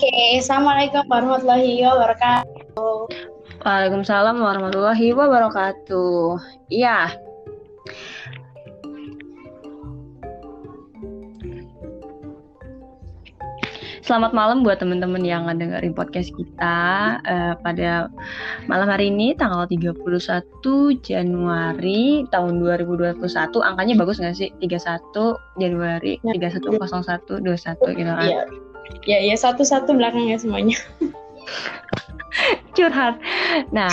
Oke, Assalamualaikum warahmatullahi wabarakatuh. Waalaikumsalam warahmatullahi wabarakatuh. Iya. Selamat malam buat teman-teman yang dengerin podcast kita uh, pada malam hari ini tanggal 31 Januari tahun 2021. Angkanya bagus nggak sih? 31 Januari 310121 gitu kan. Iya. Ya, ya satu-satu belakangnya semuanya. Curhat. Nah,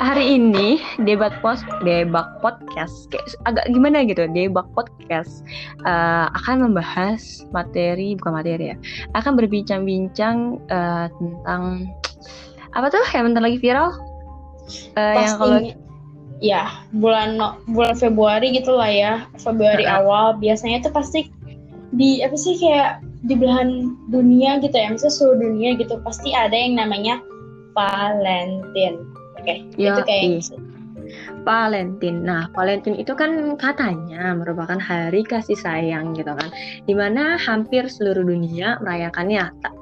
hari ini debat pos debat podcast kayak agak gimana gitu debat podcast uh, akan membahas materi bukan materi ya akan berbincang-bincang uh, tentang apa tuh yang bentar lagi viral uh, yang kalau ya bulan bulan Februari gitulah ya Februari uh awal biasanya tuh pasti di apa sih kayak di belahan dunia gitu ya misalnya seluruh dunia gitu pasti ada yang namanya Valentine Oke, okay, ya, itu kayak gitu. Valentine. Nah, Valentine itu kan katanya merupakan hari kasih sayang gitu kan. Di mana hampir seluruh dunia merayakannya. Tak,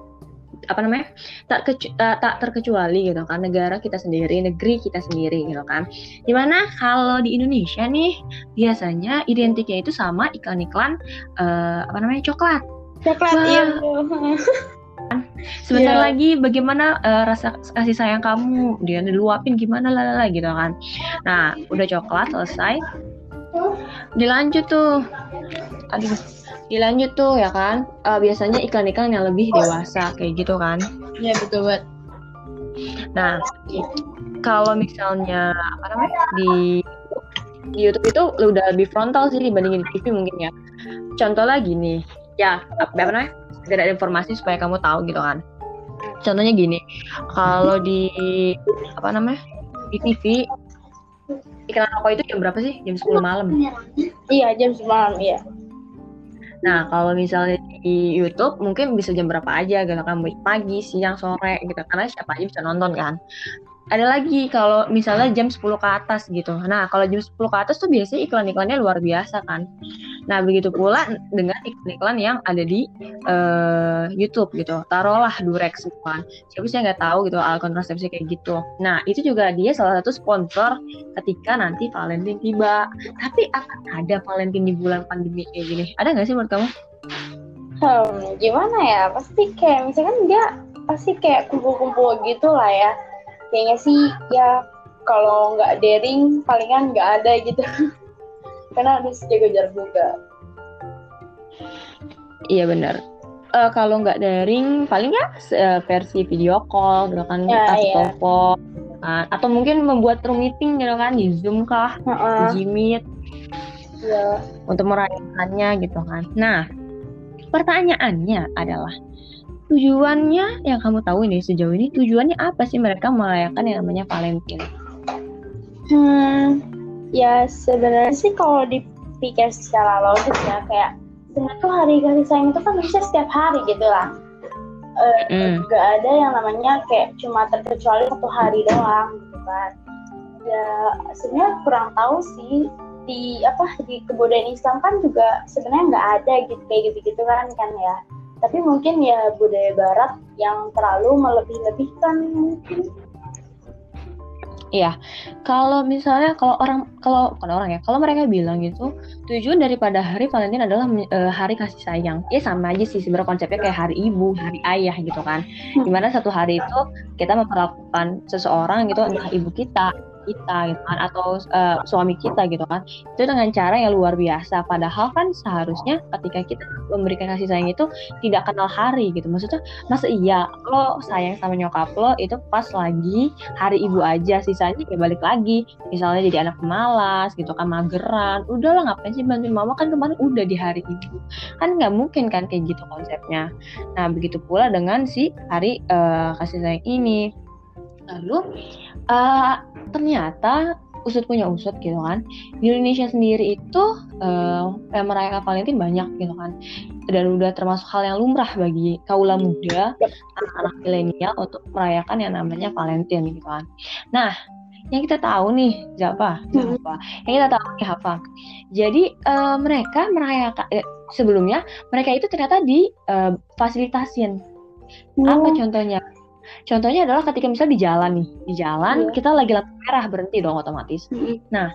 apa namanya? Tak, kecu, tak, tak terkecuali gitu kan negara kita sendiri, negeri kita sendiri gitu kan. Di mana kalau di Indonesia nih biasanya identiknya itu sama iklan-iklan uh, apa namanya? coklat. Coklat, iya. sebentar yeah. lagi bagaimana uh, rasa kasih sayang kamu? Dia diluapin gimana lalala gitu kan. Nah udah coklat selesai. Dilanjut tuh. Aduh dilanjut tuh ya kan? Uh, biasanya iklan-iklan yang lebih dewasa kayak gitu kan? Ya yeah, betul banget. Nah kalau misalnya apa namanya di di YouTube itu udah lebih frontal sih dibandingin di TV mungkin ya. Contoh lagi nih ya apa namanya? Sekedar informasi supaya kamu tahu gitu kan. Contohnya gini kalau di apa namanya? Di TV iklan rokok itu jam berapa sih? Jam 10 malam. Iya jam 10 malam iya. Nah, kalau misalnya di YouTube mungkin bisa jam berapa aja gitu kan, pagi, siang, sore gitu. Karena siapa aja bisa nonton kan ada lagi kalau misalnya jam 10 ke atas gitu. Nah, kalau jam 10 ke atas tuh biasanya iklan-iklannya luar biasa kan. Nah, begitu pula dengan iklan-iklan yang ada di uh, YouTube gitu. Taruhlah Durex gitu kan. Siapa sih nggak tahu gitu alat kontrasepsi kayak gitu. Nah, itu juga dia salah satu sponsor ketika nanti Valentine tiba. Tapi akan ada Valentine di bulan pandemi kayak gini. Ada nggak sih menurut kamu? Hmm, gimana ya? Pasti kayak misalkan dia pasti kayak kumpul-kumpul gitu lah ya kayaknya sih ya kalau nggak daring palingan nggak ada gitu karena harus jaga jarak juga iya benar uh, kalau nggak daring paling ya uh, versi video call gitu kan ya, atau iya. telepon uh, atau mungkin membuat room meeting gitu kan di zoom kah uh -uh. di meet ya. untuk merayakannya gitu kan nah pertanyaannya adalah tujuannya yang kamu tahu ini sejauh ini tujuannya apa sih mereka merayakan yang namanya Valentine? Hmm, ya sebenarnya sih kalau dipikir secara logis ya kayak sebenarnya tuh hari kasih sayang itu kan bisa setiap hari gitu lah. Uh, mm. Gak ada yang namanya kayak cuma terkecuali satu hari doang gitu kan. Ya sebenarnya kurang tahu sih di apa di kebudayaan Islam kan juga sebenarnya nggak ada gitu kayak gitu gitu kan kan ya tapi mungkin ya budaya barat yang terlalu melebih-lebihkan mungkin Iya, kalau misalnya kalau orang kalau bukan orang ya, kalau mereka bilang gitu tujuan daripada hari Valentine adalah uh, hari kasih sayang. Ya sama aja sih sebenarnya konsepnya kayak hari ibu, hari ayah gitu kan. Hmm. Di mana satu hari itu kita memperlakukan seseorang gitu entah ibu kita, kita gitu kan atau uh, suami kita gitu kan. Itu dengan cara yang luar biasa. Padahal kan seharusnya ketika kita memberikan kasih sayang itu tidak kenal hari gitu. Maksudnya masa iya lo sayang sama nyokap lo itu pas lagi hari ibu aja. Sisanya ya balik lagi. Misalnya jadi anak pemalas gitu kan mageran. Udahlah ngapain sih bantuin mama? Kan kemarin udah di hari ibu. Kan nggak mungkin kan kayak gitu konsepnya. Nah begitu pula dengan si hari uh, kasih sayang ini. Lalu uh, ternyata usut punya usut gitu kan. Di Indonesia sendiri itu uh, yang merayakan Valentine banyak gitu kan. Dan udah termasuk hal yang lumrah bagi kaula muda anak-anak milenial untuk merayakan yang namanya Valentine gitu kan. Nah yang kita tahu nih siapa? Siapa? Yang kita tahu nih apa jadi uh, mereka merayakan eh, sebelumnya mereka itu ternyata di uh, fasilitasin. Hmm. Apa contohnya? Contohnya adalah ketika misalnya di jalan nih, di jalan yeah. kita lagi lampu merah berhenti dong otomatis. Hmm. Nah,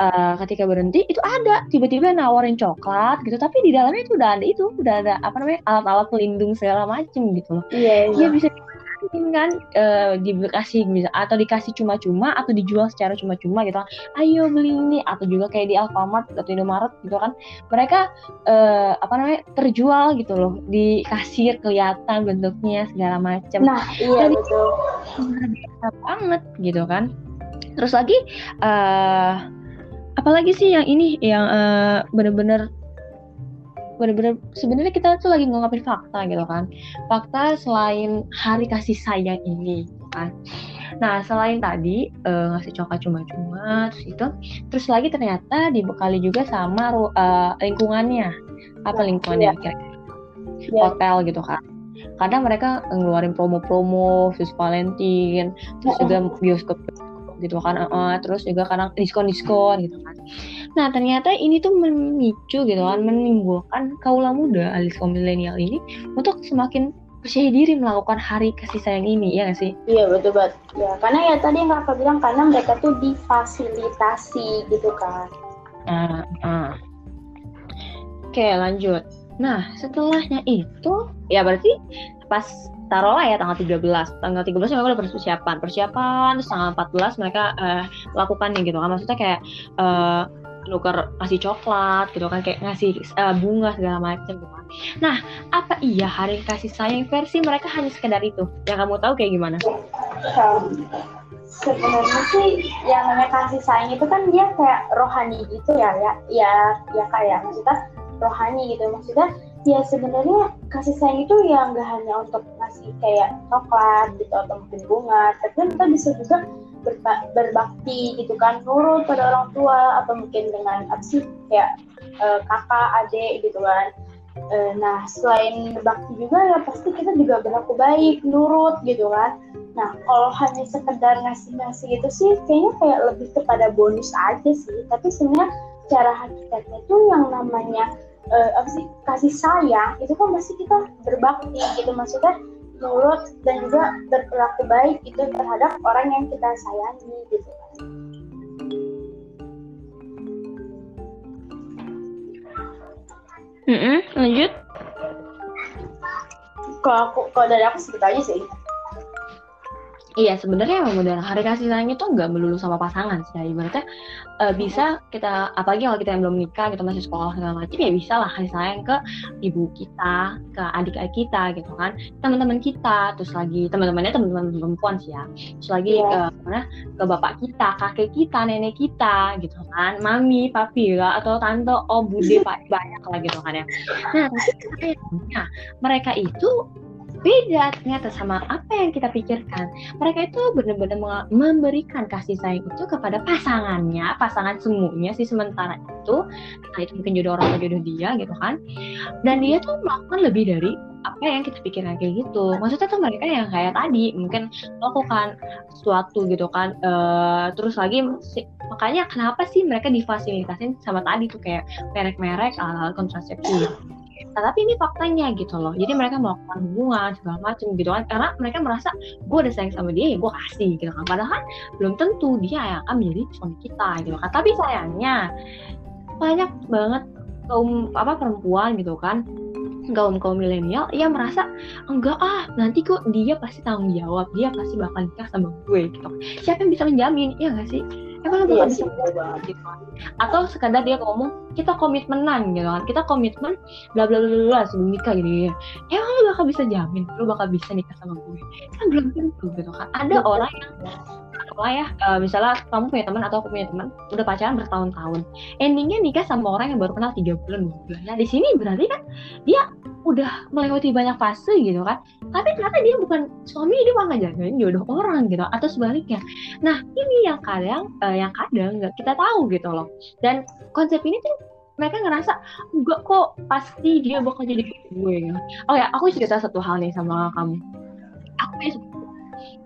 uh, ketika berhenti itu ada tiba-tiba nawarin coklat gitu, tapi di dalamnya itu udah ada itu, udah ada apa namanya alat-alat pelindung segala macem gitu loh. Iya. Yeah, yeah. bisa kan uh, dikasih bisa atau dikasih cuma-cuma atau dijual secara cuma-cuma gitu kan. Ayo beli ini atau juga kayak di Alfamart atau Indomaret gitu kan. Mereka uh, apa namanya terjual gitu loh di kasir kelihatan bentuknya segala macam. Nah iya Dan betul. banget gitu kan. Terus lagi uh, apalagi sih yang ini yang uh, bener-bener bener-bener sebenarnya kita tuh lagi ngungkapin fakta gitu kan. Fakta selain hari kasih sayang ini gitu kan. Nah selain tadi uh, ngasih coklat cuma-cuma terus itu terus lagi ternyata dibekali juga sama uh, lingkungannya. Apa iya. lingkungannya ya. kira hotel gitu kan. Karena mereka ngeluarin promo-promo sus Valentine terus juga bioskop gitu kan uh, terus juga kadang diskon-diskon gitu kan Nah ternyata ini tuh memicu gitu kan, menimbulkan kaula muda alias kaum milenial ini untuk semakin percaya diri melakukan hari kasih sayang ini, ya gak sih? Iya betul banget. Ya karena ya tadi yang kakak bilang karena mereka tuh difasilitasi gitu kan. Uh, uh. Oke lanjut. Nah setelahnya itu ya berarti pas taruhlah ya tanggal 13 tanggal 13 mereka udah persiapan persiapan terus tanggal 14 mereka uh, lakukan nih gitu kan maksudnya kayak uh, nuker kasih coklat gitu kan kayak ngasih uh, bunga segala macam gitu kan. Nah, apa iya hari kasih sayang versi mereka hanya sekedar itu? Yang kamu tahu kayak gimana? Sebenarnya sih yang namanya kasih sayang itu kan dia kayak rohani gitu ya, ya, ya, ya kayak maksudnya rohani gitu maksudnya ya sebenarnya kasih sayang itu ya nggak hanya untuk ngasih kayak coklat gitu atau mungkin bunga tapi kita bisa juga berbakti gitu kan nurut pada orang tua atau mungkin dengan apa sih kayak uh, kakak adik gitu kan. Uh, nah selain berbakti juga ya pasti kita juga berlaku baik nurut gitu kan. Nah kalau hanya sekedar ngasih-ngasih gitu sih kayaknya kayak lebih kepada bonus aja sih. Tapi sebenarnya cara hakikatnya tuh yang namanya uh, apa sih kasih sayang itu kan pasti kita berbakti gitu maksudnya nurut dan juga berperilaku baik itu terhadap orang yang kita sayangi gitu. Mm -mm, lanjut. Kalau aku, kalau dari aku segitu aja sih. Iya sebenarnya emang benar hari kasih sayang itu nggak melulu sama pasangan sih. Ibaratnya uh, bisa kita apalagi kalau kita yang belum nikah kita masih sekolah segala macam ya bisa lah kasih sayang ke ibu kita, ke adik-adik kita gitu kan, teman-teman kita, terus lagi teman-temannya teman-teman perempuan sih ya, terus lagi yeah. ke mana ke bapak kita, kakek kita, nenek kita gitu kan, mami, papi ya atau tante, oh bude banyak lah gitu kan ya. Nah nah mereka itu beda ternyata sama apa yang kita pikirkan. Mereka itu benar-benar memberikan kasih sayang itu kepada pasangannya, pasangan semuanya sih sementara itu, nah itu mungkin jodoh orang atau jodoh dia gitu kan. Dan dia tuh melakukan lebih dari apa yang kita pikirkan kayak gitu. Maksudnya tuh mereka yang kayak tadi mungkin melakukan sesuatu gitu kan. Uh, terus lagi makanya kenapa sih mereka difasilitasin sama tadi tuh kayak merek-merek alat kontrasepsi Nah, tapi ini faktanya gitu loh. Jadi mereka melakukan hubungan segala macam gitu kan karena mereka merasa gue udah sayang sama dia ya gue kasih gitu kan. Padahal belum tentu dia yang akan menjadi suami kita gitu kan. Tapi sayangnya banyak banget kaum apa perempuan gitu kan kaum kaum milenial yang merasa enggak ah nanti kok dia pasti tanggung jawab dia pasti bakal nikah sama gue gitu siapa yang bisa menjamin ya nggak sih emang iya bisa gitu atau sekadar dia ngomong kita komitmenan gitu kan. Kita komitmen bla bla bla bla sebelum nikah gitu. Ya emang lu bakal bisa jamin lu bakal bisa nikah sama gue. Kan belum tentu gitu kan. Ada orang yang apa ya uh, misalnya kamu punya teman atau aku punya teman udah pacaran bertahun-tahun. Endingnya nikah sama orang yang baru kenal tiga bulan dua bulan. Nah di sini berarti kan dia udah melewati banyak fase gitu kan. Tapi ternyata dia bukan suami dia malah jagain jodoh orang gitu atau sebaliknya. Nah ini yang kadang uh, yang kadang nggak kita tahu gitu loh. Dan konsep ini tuh mereka ngerasa enggak kok pasti dia bakal jadi gue ya. oh ya aku cerita satu hal nih sama kamu. Aku ya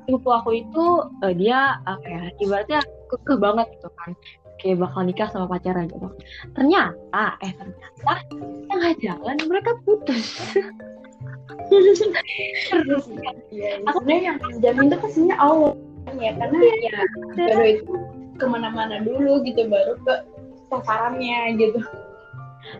sepupu aku itu uh, dia apa ya ibaratnya kekeh banget gitu kan kayak bakal nikah sama pacarnya gitu ternyata eh ternyata tengah jalan mereka putus. Terus ya, sebenarnya yang menjamin itu pastinya Allah ya karena ya baru itu ke mana-mana dulu gitu baru ke sasarannya gitu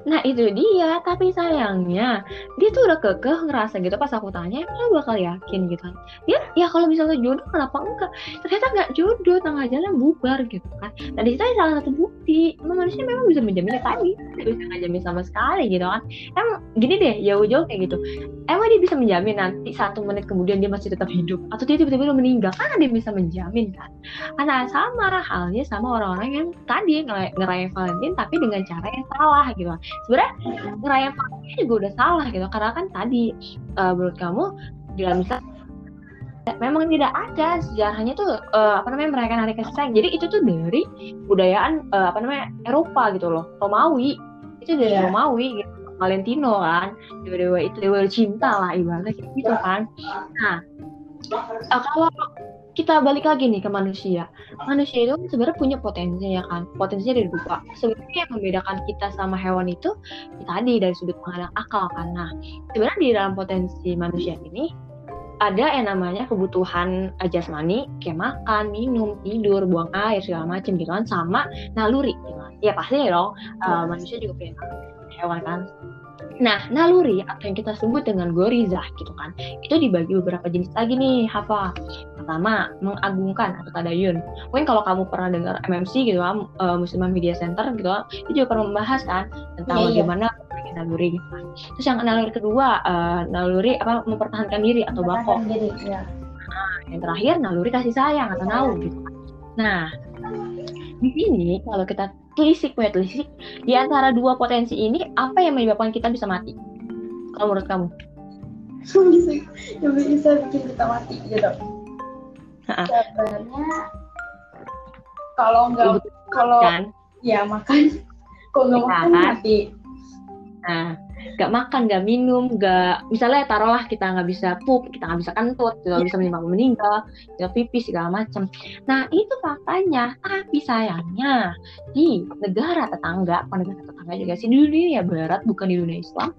Nah itu dia, tapi sayangnya dia tuh udah kekeh ngerasa gitu pas aku tanya, emang lo bakal yakin gitu kan? Dia ya kalau misalnya jodoh kenapa enggak? Ternyata nggak jodoh, tengah jalan bubar gitu kan. Dan di salah satu bukti, emang manusia memang bisa menjamin tadi, bisa menjamin sama sekali gitu kan. Emang gini deh, jauh-jauh kayak gitu. Emang dia bisa menjamin nanti satu menit kemudian dia masih tetap hidup atau dia tiba-tiba meninggal? Kan dia bisa menjamin kan? Karena sama halnya sama orang-orang yang tadi ngerayain Valentine tapi dengan cara yang salah gitu sebenarnya ngerayain Valentine juga udah salah gitu karena kan tadi uh, menurut kamu dalam misal memang tidak ada sejarahnya tuh uh, apa namanya merayakan hari kasih sayang. Jadi itu tuh dari budayaan uh, apa namanya Eropa gitu loh Romawi. Itu dari yeah. Romawi gitu Valentino kan dewa-dewa itu dewa cinta lah ibaratnya gitu kan. Nah uh, kalau kita balik lagi nih ke manusia. Manusia itu sebenarnya punya potensi ya kan. Potensinya dari dua. Sebenarnya yang membedakan kita sama hewan itu ya tadi dari sudut pandang akal kan. Nah, sebenarnya di dalam potensi manusia ini ada yang namanya kebutuhan jasmani kayak makan, minum, tidur, buang air segala macam gitu kan sama naluri gitu kan. Ya pasti ya dong uh, manusia juga punya hewan kan Nah, naluri atau yang kita sebut dengan goriza gitu kan, itu dibagi beberapa jenis lagi nih, Hafa. Pertama, mengagungkan atau tadayun. Mungkin kalau kamu pernah dengar MMC gitu kan, uh, Muslimah Media Center gitu kan, itu juga pernah membahas kan tentang yeah, iya. bagaimana yeah. naluri gitu kan. Terus yang naluri kedua, uh, naluri apa mempertahankan diri atau bako. Diri, ya. Nah, yang terakhir naluri kasih sayang atau nalu gitu kan. Nah, di sini kalau kita telisik punya telisik di antara dua potensi ini apa yang menyebabkan kita bisa mati? Kalau menurut kamu? Yang bisa bikin kita mati gitu. Sebenarnya kalau nggak kalau kan? ya makan. Kalau nggak makan mati. Nah gak makan, gak minum, gak misalnya taruhlah kita nggak bisa pup, kita nggak bisa kentut, kita yeah. bisa menimbang meninggal, kita pipis segala macam. Nah itu faktanya, tapi sayangnya di negara tetangga, negara tetangga juga sih di dunia barat bukan di dunia Islam,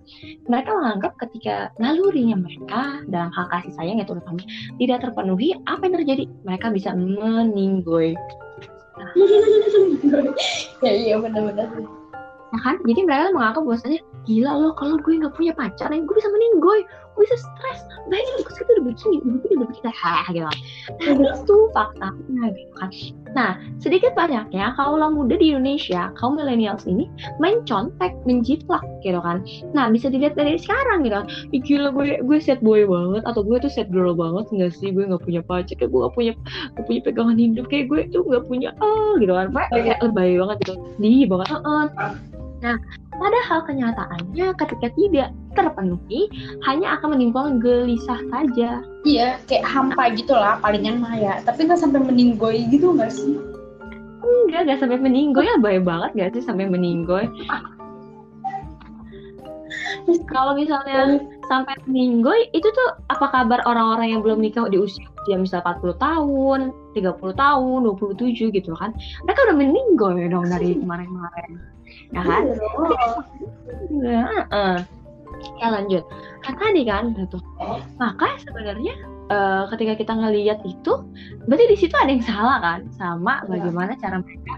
mereka menganggap ketika nalurinya mereka dalam hal kasih sayang ya terutama tidak terpenuhi, apa yang terjadi? Mereka bisa meninggoy. ya iya benar-benar ya kan? Jadi mereka menganggap bahwasanya gila loh kalau gue nggak punya pacar gue bisa meninggoy gue bisa stres. Bayangin gue segitu udah begini udah begini udah begini hah gitu. Nah itu faktanya gitu kan. Nah sedikit banyaknya kaulah muda di Indonesia kaum millennials ini main contek menjiplak gitu kan. Nah bisa dilihat dari sekarang gitu kan. Ih, gila gue gue set boy banget atau gue tuh set girl banget nggak sih? Gue nggak punya pacar kayak gue nggak punya gak punya pegangan hidup kayak gue tuh nggak punya ah gitu kan. Kayak lebay banget gitu. Di banget. Uh, Nah, padahal kenyataannya ketika tidak terpenuhi hanya akan menimbulkan gelisah saja. Iya, kayak hampa gitu lah palingan mah ya. Tapi nggak sampai meninggoy gitu nggak sih? Enggak, nggak sampai meninggoy ya baik banget gak sih sampai meninggoy. Kalau misalnya sampai meninggoy, itu tuh apa kabar orang-orang yang belum nikah di usia dia misal 40 tahun, 30 tahun, 27 gitu kan. Mereka udah meninggoy dong dari kemarin-kemarin ya kan? Ya, uh. ya lanjut. Kan tadi kan gitu maka sebenarnya uh, ketika kita ngelihat itu berarti di situ ada yang salah kan? Sama iya. bagaimana cara mereka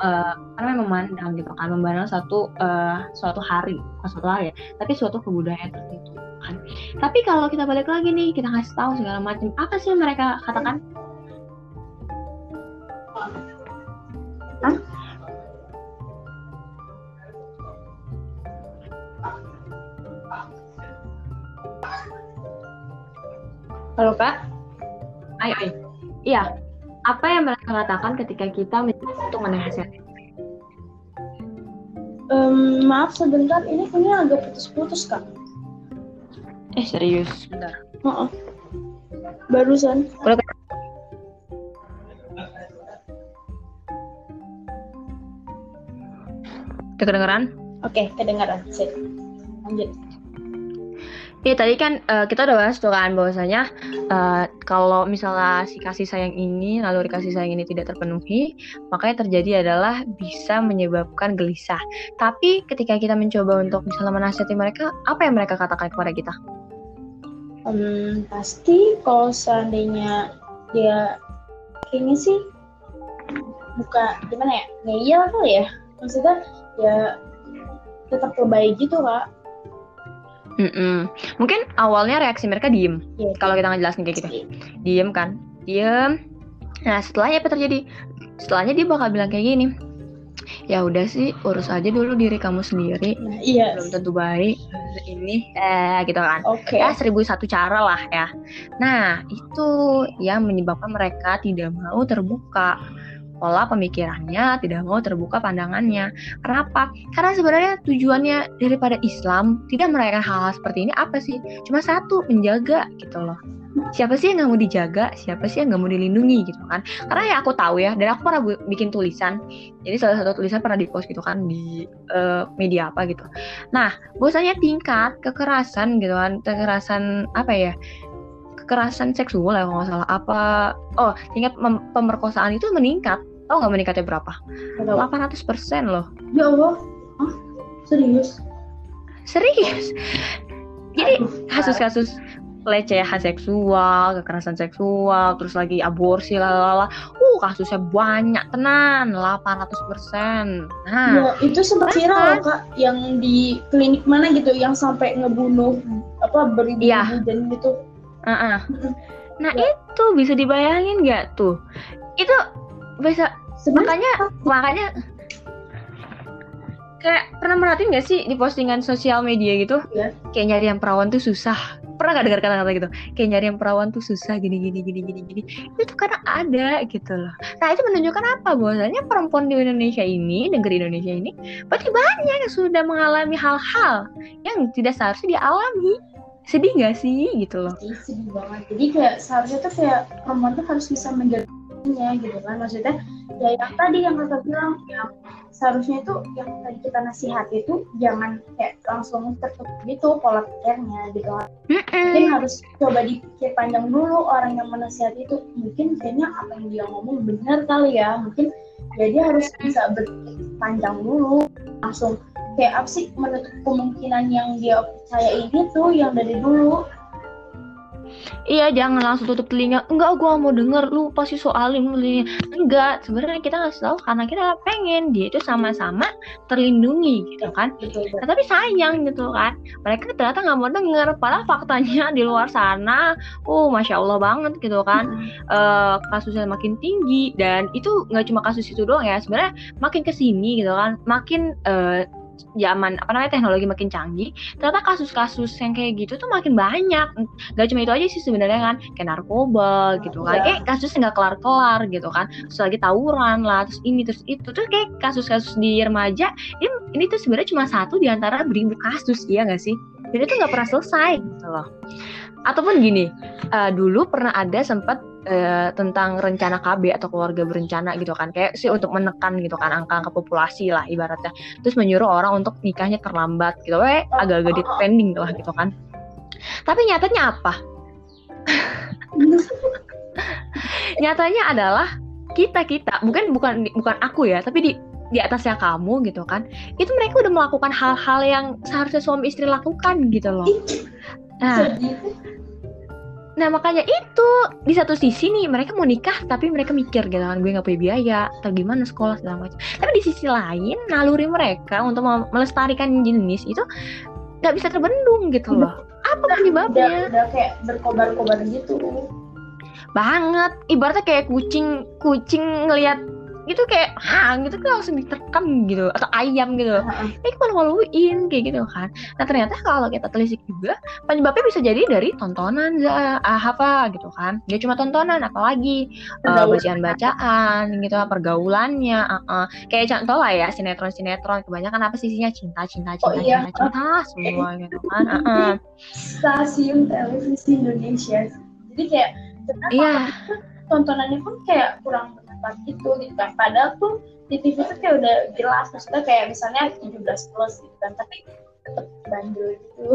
uh, karena memandang gitu kan? Memandang satu uh, suatu hari bukan suatu hari ya tapi suatu kebudayaan tertentu kan? Tapi kalau kita balik lagi nih kita kasih tahu segala macam apa sih yang mereka katakan? Hah? Halo Kak. Ayo, ayo. Iya. Apa yang mereka katakan ketika kita untuk menasihati? Um, maaf sebentar, ini punya agak putus-putus kak. Eh serius, sebentar. Uh -uh. Barusan. Udah, Kedengeran? Oke, okay, kedengaran. Sip. Lanjut. Iya tadi kan uh, kita udah bahas tuh kan bahwasanya uh, kalau misalnya si kasih sayang ini lalu kasih sayang ini tidak terpenuhi, maka yang terjadi adalah bisa menyebabkan gelisah. Tapi ketika kita mencoba untuk misalnya menasihati mereka, apa yang mereka katakan kepada kita? Um, pasti kalau seandainya dia kayaknya sih buka gimana ya ngeyel kali ya maksudnya ya tetap lebay gitu kak Mm-mm. Mungkin awalnya reaksi mereka diem. Iya. Kalau kita ngejelasin kayak gitu, diem kan, diem. Nah setelahnya apa terjadi? Setelahnya dia bakal bilang kayak gini. Ya udah sih, urus aja dulu diri kamu sendiri. nah iya Belum tentu baik. Ini, eh gitu kan. oke Ya seribu satu cara lah ya. Nah itu yang menyebabkan mereka tidak mau terbuka pola pemikirannya, tidak mau terbuka pandangannya. Kenapa? Karena sebenarnya tujuannya daripada Islam tidak merayakan hal-hal seperti ini apa sih? Cuma satu, menjaga gitu loh. Siapa sih yang nggak mau dijaga? Siapa sih yang nggak mau dilindungi gitu kan? Karena ya aku tahu ya, dan aku pernah bikin tulisan. Jadi salah satu tulisan pernah dipost gitu kan di eh, media apa gitu. Nah, bahwasanya tingkat kekerasan gitu kan, kekerasan apa ya? Kekerasan seksual ya kalau nggak salah apa? Oh, tingkat pemerkosaan itu meningkat. Tahu nggak meningkatnya berapa? Atau- 800% loh. ya Allah Hah? serius Serius. Jadi kasus-kasus pelecehan seksual, kekerasan seksual, terus lagi aborsi lalala. Uh, kasusnya banyak tenan, 800%. Nah, Ya, itu sempat viral loh kak yang di klinik mana gitu yang sampai ngebunuh apa beribu Iya. dan gitu uh-uh. Mm-mm. Nah, Ya. itu bisa dibayangin nggak tuh? Itu bisa sebenarnya makanya makanya kayak pernah merhatiin nggak sih di postingan sosial media gitu? Iya. kayak nyari yang perawan tuh susah. Pernah nggak dengar kata-kata gitu? Kayak nyari yang perawan tuh susah gini gini gini gini gini. Itu tuh karena ada gitu loh. Nah itu menunjukkan apa? Bahwasanya perempuan di Indonesia ini negeri Indonesia ini berarti banyak yang sudah mengalami hal-hal yang tidak seharusnya dialami. Sedih nggak sih? Gitu loh. Ih, sedih banget. Jadi kayak seharusnya tuh kayak perempuan tuh harus bisa menjaganya gitu kan. Maksudnya ya yang tadi yang kata bilang yang seharusnya itu yang tadi kita nasihati itu jangan kayak langsung tertutup gitu pola pikirnya gitu. Kan mungkin harus coba dipikir panjang dulu orang yang menasihati itu. Mungkin kayaknya apa yang dia ngomong benar kali ya. Mungkin ya dia harus bisa berpikir panjang dulu. Langsung kayak apa sih menutup kemungkinan yang dia percaya ini tuh yang dari dulu Iya jangan langsung tutup telinga. Enggak gue mau denger. Lu pasti soalin lu ini." Enggak Sebenarnya kita ngasih tahu Karena kita pengen Dia itu sama-sama terlindungi gitu kan? Nah, tapi sayang gitu kan? Mereka ternyata nggak mau denger. Padahal faktanya di luar sana oh masya allah banget gitu kan? Eh, kasusnya makin tinggi. Dan itu nggak cuma kasus itu doang ya. Sebenarnya makin ke sini gitu kan? Makin eh, zaman apa namanya teknologi makin canggih ternyata kasus-kasus yang kayak gitu tuh makin banyak. Nggak cuma itu aja sih sebenarnya kan kayak narkoba gitu kan. Kayak kasusnya nggak kelar-kelar gitu kan. Terus lagi tawuran lah terus ini terus itu. Terus kayak kasus-kasus di remaja ini, ini tuh sebenarnya cuma satu di antara beribu kasus iya nggak sih? Dan itu nggak pernah selesai gitu loh. Ataupun gini eh, dulu pernah ada sempat eh, tentang rencana KB atau keluarga berencana gitu kan. Kayak sih untuk menekan gitu kan angka-angka populasi lah ibaratnya. Terus menyuruh orang untuk nikahnya terlambat gitu. We agak-agak depending lah gitu kan. Tapi nyatanya apa? Nyatanya adalah kita kita bukan bukan bukan aku ya tapi di di atasnya kamu gitu kan. Itu mereka udah melakukan hal-hal yang seharusnya suami istri lakukan gitu loh. Nah Nah makanya itu di satu sisi nih mereka mau nikah tapi mereka mikir gitu kan gue nggak punya biaya atau gimana sekolah segala macam. Tapi di sisi lain naluri mereka untuk melestarikan jenis itu nggak bisa terbendung gitu loh. Apa udah, penyebabnya? udah kayak berkobar-kobar gitu Banget. Ibaratnya kayak kucing kucing ngelihat gitu kayak hang gitu kan langsung diterkam gitu atau ayam gitu. Heeh. Eh malu-maluin kayak gitu kan. Nah ternyata kalau kita telisik juga penyebabnya bisa jadi dari tontonan za ah, apa gitu kan. Dia cuma tontonan apalagi eh, Pergaulan. bacaan-bacaan gitu pergaulannya ah, ah. kayak contoh lah ya sinetron-sinetron kebanyakan apa sih isinya cinta cinta cinta Oh, iya. cinta cinta semua gitu kan ah, ah. stasiun televisi Indonesia jadi kayak kenapa iya tontonannya pun kayak kurang bermanfaat gitu gitu kan. Padahal tuh di TV tuh kayak udah jelas maksudnya kayak misalnya 17 plus gitu kan. Tapi tetap bandel gitu.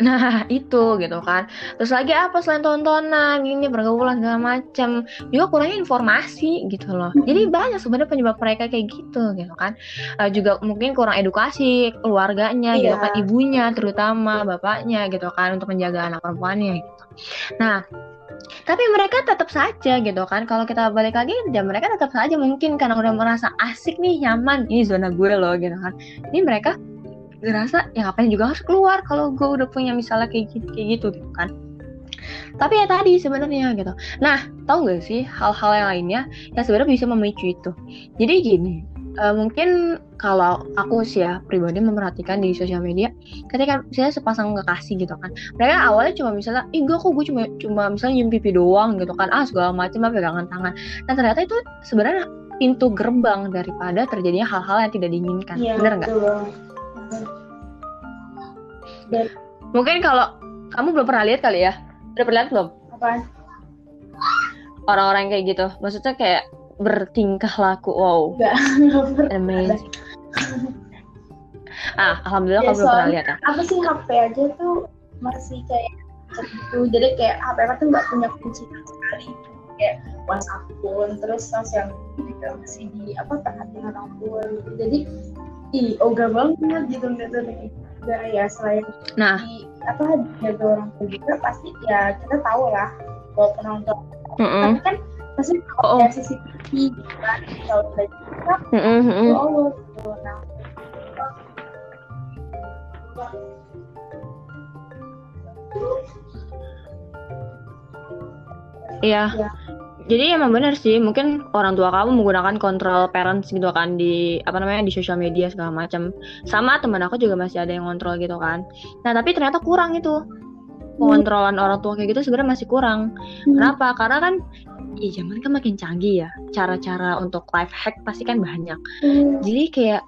Nah itu gitu kan. Terus lagi apa selain tontonan Ini pergaulan segala macam Juga kurangnya informasi gitu loh. Jadi banyak sebenarnya penyebab mereka kayak gitu gitu kan. Uh, Juga mungkin kurang edukasi keluarganya yeah. gitu kan. Ibunya terutama bapaknya gitu kan. Untuk menjaga anak perempuannya gitu. Nah tapi mereka tetap saja gitu kan. Kalau kita balik lagi ya mereka tetap saja mungkin karena udah merasa asik nih nyaman. Ini zona gue loh gitu kan. Ini mereka ngerasa ya ngapain juga harus keluar kalau gue udah punya misalnya kayak gitu kayak gitu gitu kan. Tapi ya tadi sebenarnya gitu. Nah tau gak sih hal-hal yang lainnya yang sebenarnya bisa memicu itu? Jadi gini uh, mungkin kalau aku sih ya pribadi memperhatikan di sosial media ketika misalnya sepasang kekasih gitu kan mereka awalnya cuma misalnya ih gue kok gue cuma cuma misalnya nyium pipi doang gitu kan ah segala macam apa pegangan tangan. Dan ternyata itu sebenarnya pintu gerbang daripada terjadinya hal-hal yang tidak diinginkan ya, bener nggak? mungkin kalau kamu belum pernah lihat kali ya? Udah pernah lihat belum? Apa orang-orang kayak gitu. Maksudnya kayak bertingkah laku. Wow. Enggak, amazing. Ah alhamdulillah ya, kamu belum pernah lihat ya. apa sih HP aja tuh masih kayak gitu jadi kayak HP apa tuh nggak punya kunci sekali. Kayak WhatsApp pun terus sosial juga masih di apa perhatian orang tua gitu. Jadi ih ogah banget gitu nggak tuh juga ya selain nah. di, apa jaga orang tua juga pasti ya kita tahu lah kalau penonton mm -hmm. tapi kan pasti kalau oh. dari CCTV gitu kan kalau juga mm -hmm. Allah gitu nah Iya. Ya jadi emang benar sih mungkin orang tua kamu menggunakan kontrol parents gitu kan di apa namanya di sosial media segala macam sama teman aku juga masih ada yang kontrol gitu kan nah tapi ternyata kurang itu pengontrolan hmm. orang tua kayak gitu sebenarnya masih kurang hmm. kenapa karena kan ya zaman kan makin canggih ya cara-cara untuk life hack pasti kan banyak hmm. jadi kayak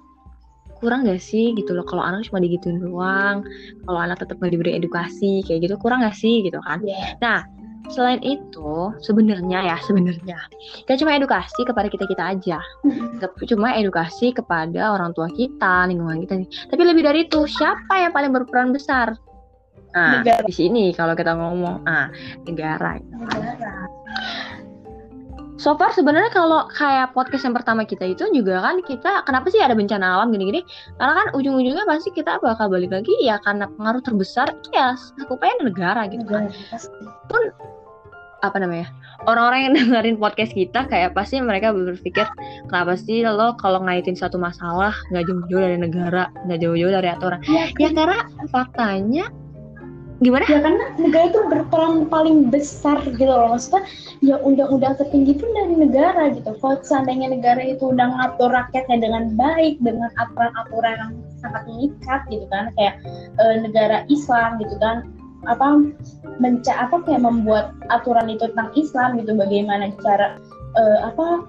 kurang gak sih gitu loh kalau anak cuma digituin doang kalau anak tetap gak diberi edukasi kayak gitu kurang gak sih gitu kan yeah. nah selain itu sebenarnya ya sebenarnya kita cuma edukasi kepada kita kita aja mm-hmm. cuma edukasi kepada orang tua kita lingkungan kita nih tapi lebih dari itu siapa yang paling berperan besar nah negara. di sini kalau kita ngomong ah negara negara so far sebenarnya kalau kayak podcast yang pertama kita itu juga kan kita kenapa sih ada bencana alam gini-gini? Karena kan ujung-ujungnya pasti kita bakal balik lagi ya karena pengaruh terbesar ya sakupnya negara gitu kan. Pun apa namanya orang-orang yang dengerin podcast kita kayak pasti mereka berpikir kenapa sih lo kalau ngaitin satu masalah nggak jauh-jauh dari negara nggak jauh-jauh dari aturan? Ya, ya karena faktanya gimana? Ya karena negara itu berperan paling besar gitu loh. Maksudnya ya undang-undang tertinggi pun dari negara gitu. Kalau seandainya negara itu udah ngatur rakyatnya dengan baik dengan aturan-aturan yang sangat mengikat gitu kan kayak e, negara Islam gitu kan apa menca apa kayak membuat aturan itu tentang Islam gitu bagaimana cara uh, apa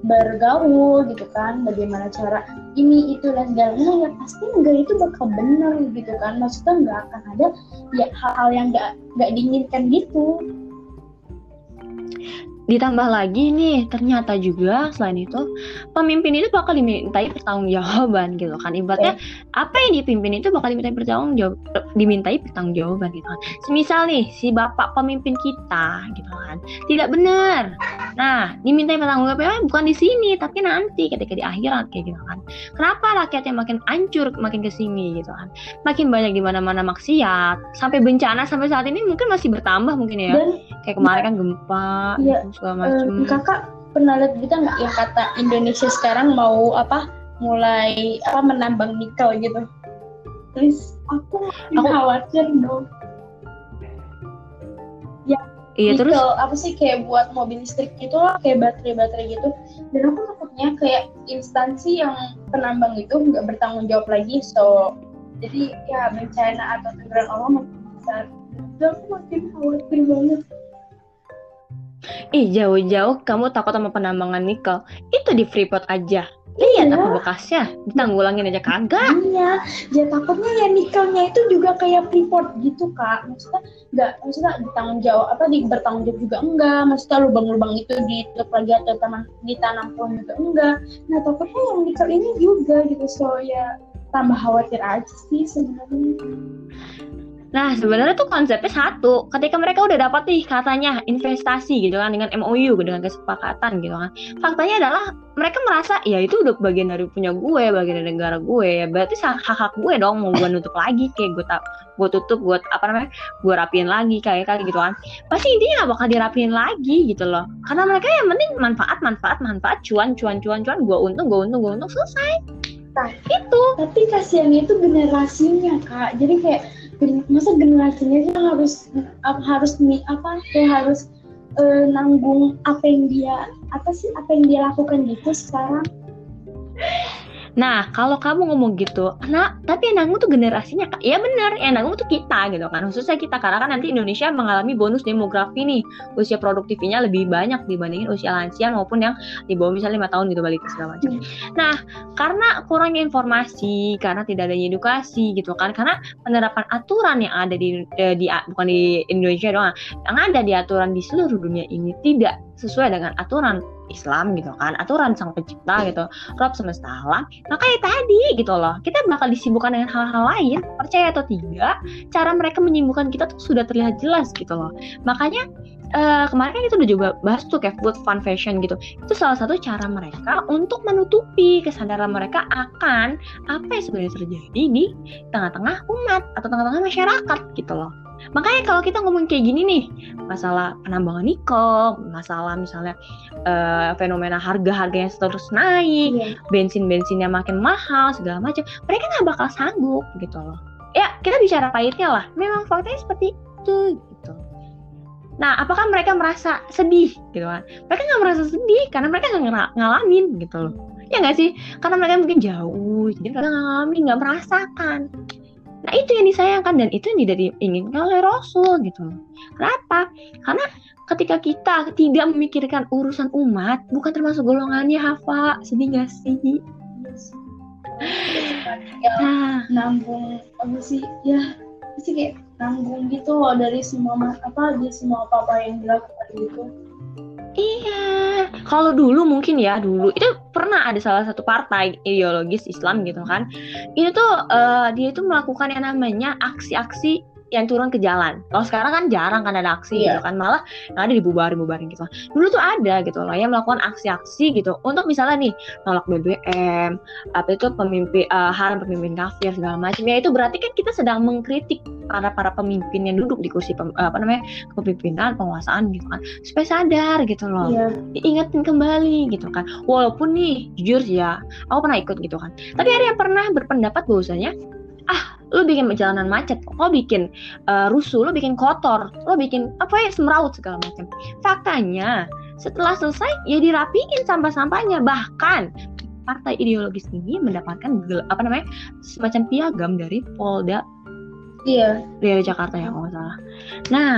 bergaul gitu kan bagaimana cara ini itu dan segala macam. Ya pasti enggak itu bakal benar gitu kan. Maksudnya nggak akan ada ya hal-hal yang nggak nggak diinginkan gitu. Ditambah lagi nih, ternyata juga selain itu pemimpin itu bakal dimintai pertanggungjawaban gitu kan. Ibaratnya apa yang dipimpin itu bakal dimintai pertanggung dimintai pertanggungjawaban gitu kan. Semisal nih si bapak pemimpin kita gitu kan tidak benar. Nah, dimintai pertanggungjawaban bukan di sini tapi nanti ketika di akhirat kayak gitu kan. Kenapa rakyatnya makin hancur makin ke sini gitu kan. Makin banyak di mana-mana maksiat sampai bencana sampai saat ini mungkin masih bertambah mungkin ya. Dan, kayak kemarin kan gempa ya, gitu segala macam. Um, kakak pernah lihat kita nggak yang kata Indonesia sekarang mau apa mulai apa menambang nikel gitu. Terus aku, aku khawatir dong. Ya, iya, nikel terus? apa sih kayak buat mobil listrik gitu lah, kayak baterai-baterai gitu. Dan aku takutnya kayak instansi yang penambang itu nggak bertanggung jawab lagi, so jadi ya bencana atau tenggelam alam makin besar. Dan aku makin khawatir banget. Ih, jauh-jauh kamu takut sama penambangan nikel. Itu di Freeport aja. Lihat iya. apa bekasnya, ditanggulangin aja kagak. Iya, ya takutnya ya nikelnya itu juga kayak Freeport gitu kak. Maksudnya nggak, maksudnya ditanggung jawab apa di bertanggung jawab juga enggak. Maksudnya lubang-lubang itu ditutup lagi atau taman ditanam pun juga enggak. Nah takutnya yang nikel ini juga gitu. So ya tambah khawatir aja sih sebenarnya. Nah, sebenarnya tuh konsepnya satu. Ketika mereka udah dapat nih katanya investasi gitu kan dengan MOU dengan kesepakatan gitu kan. Faktanya adalah mereka merasa ya itu udah bagian dari punya gue, bagian dari negara gue. Ya berarti hak hak gue dong mau gue nutup lagi kayak gue tak gue tutup, gue apa namanya? gue rapiin lagi kayak kayak gitu kan. Pasti intinya gak bakal dirapiin lagi gitu loh. Karena mereka yang penting manfaat, manfaat, manfaat, cuan, cuan, cuan, cuan, gue untung, gue untung, gue untung selesai. Nah, itu. Tapi kasihannya itu generasinya, Kak. Jadi kayak masa generasinya itu harus harus apa kayak harus uh, nanggung apa yang dia apa sih apa yang dia lakukan gitu sekarang Nah, kalau kamu ngomong gitu, nah, tapi nanggung tuh generasinya, ya benar, yang nanggung tuh kita gitu kan. Khususnya kita, karena kan nanti Indonesia mengalami bonus demografi nih. Usia produktifnya lebih banyak dibandingin usia lansia maupun yang di bawah misalnya lima tahun gitu balik segala macam. Hmm. Nah, karena kurangnya informasi, karena tidak adanya edukasi gitu kan, karena penerapan aturan yang ada di, eh, di bukan di Indonesia doang, yang ada di aturan di seluruh dunia ini tidak sesuai dengan aturan Islam gitu kan aturan sang pencipta gitu. Rob semesta alam makanya tadi gitu loh kita bakal disibukkan dengan hal-hal lain percaya atau tidak cara mereka menyibukkan kita tuh sudah terlihat jelas gitu loh. Makanya uh, kemarin kan kita udah juga bahas tuh kayak food fun fashion gitu. Itu salah satu cara mereka untuk menutupi kesadaran mereka akan apa yang sebenarnya terjadi di tengah-tengah umat atau tengah-tengah masyarakat gitu loh Makanya kalau kita ngomong kayak gini nih, masalah penambangan nikel, masalah misalnya uh, fenomena harga-harga yang terus naik, yeah. bensin-bensinnya makin mahal, segala macam, mereka nggak bakal sanggup gitu loh. Ya, kita bicara pahitnya lah. Memang faktanya seperti itu gitu. Nah, apakah mereka merasa sedih gitu kan? Mereka nggak merasa sedih karena mereka nggak ngalamin gitu loh. Ya nggak sih? Karena mereka mungkin jauh, jadi mereka nggak ngalamin, nggak merasakan. Nah itu yang disayangkan dan itu yang tidak diinginkan oleh Rasul gitu. Kenapa? Karena ketika kita tidak memikirkan urusan umat, bukan termasuk golongannya Hafa, sedih gak sih? Ya, nah. nanggung apa sih ya sih kayak nanggung gitu loh dari semua apa dari semua apa apa yang dilakukan gitu Iya, kalau dulu mungkin ya dulu itu pernah ada salah satu partai ideologis Islam gitu kan. Itu tuh uh, dia itu melakukan yang namanya aksi-aksi yang turun ke jalan. Kalau sekarang kan jarang kan ada aksi yeah. gitu kan, malah yang ada dibubarin-bubarin gitu. Dulu tuh ada gitu loh yang melakukan aksi-aksi gitu untuk misalnya nih nolak BBM, apa itu pemimpin uh, haram pemimpin kafir segala macam. Ya itu berarti kan kita sedang mengkritik para para pemimpin yang duduk di kursi pem, apa namanya kepemimpinan penguasaan gitu kan supaya sadar gitu loh yeah. diingetin kembali gitu kan walaupun nih jujur ya aku pernah ikut gitu kan tapi ada yang pernah berpendapat bahwasanya ah lo bikin jalanan macet, lo bikin uh, rusuh, lo bikin kotor, lo bikin apa ya semraut segala macam. Faktanya setelah selesai ya dirapiin sampah-sampahnya. Bahkan partai ideologis ini mendapatkan apa namanya semacam piagam dari Polda iya. Dari Jakarta ya kalau nggak salah. Nah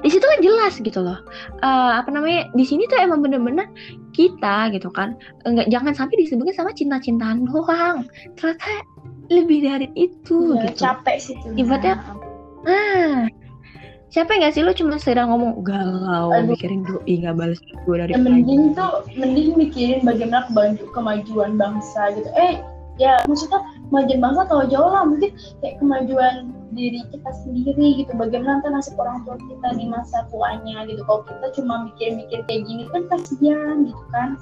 di situ kan jelas gitu loh. Uh, apa namanya di sini tuh emang bener-bener kita gitu kan enggak jangan sampai disebutkan sama cinta-cintaan doang. Ternyata lebih dari itu ya, gitu. capek sih ibaratnya ah siapa nggak sih lo cuma sedang ngomong galau Aduh. mikirin doi nggak balas gue dari ya, mending tuh mending mikirin bagaimana kemajuan bangsa gitu. Eh ya maksudnya kemajuan bangsa kalau jauh lah. Mungkin kayak kemajuan diri kita sendiri gitu. Bagaimana nanti nasib orang tua kita di masa tuanya gitu. Kalau kita cuma mikir-mikir kayak gini kan kasihan gitu kan.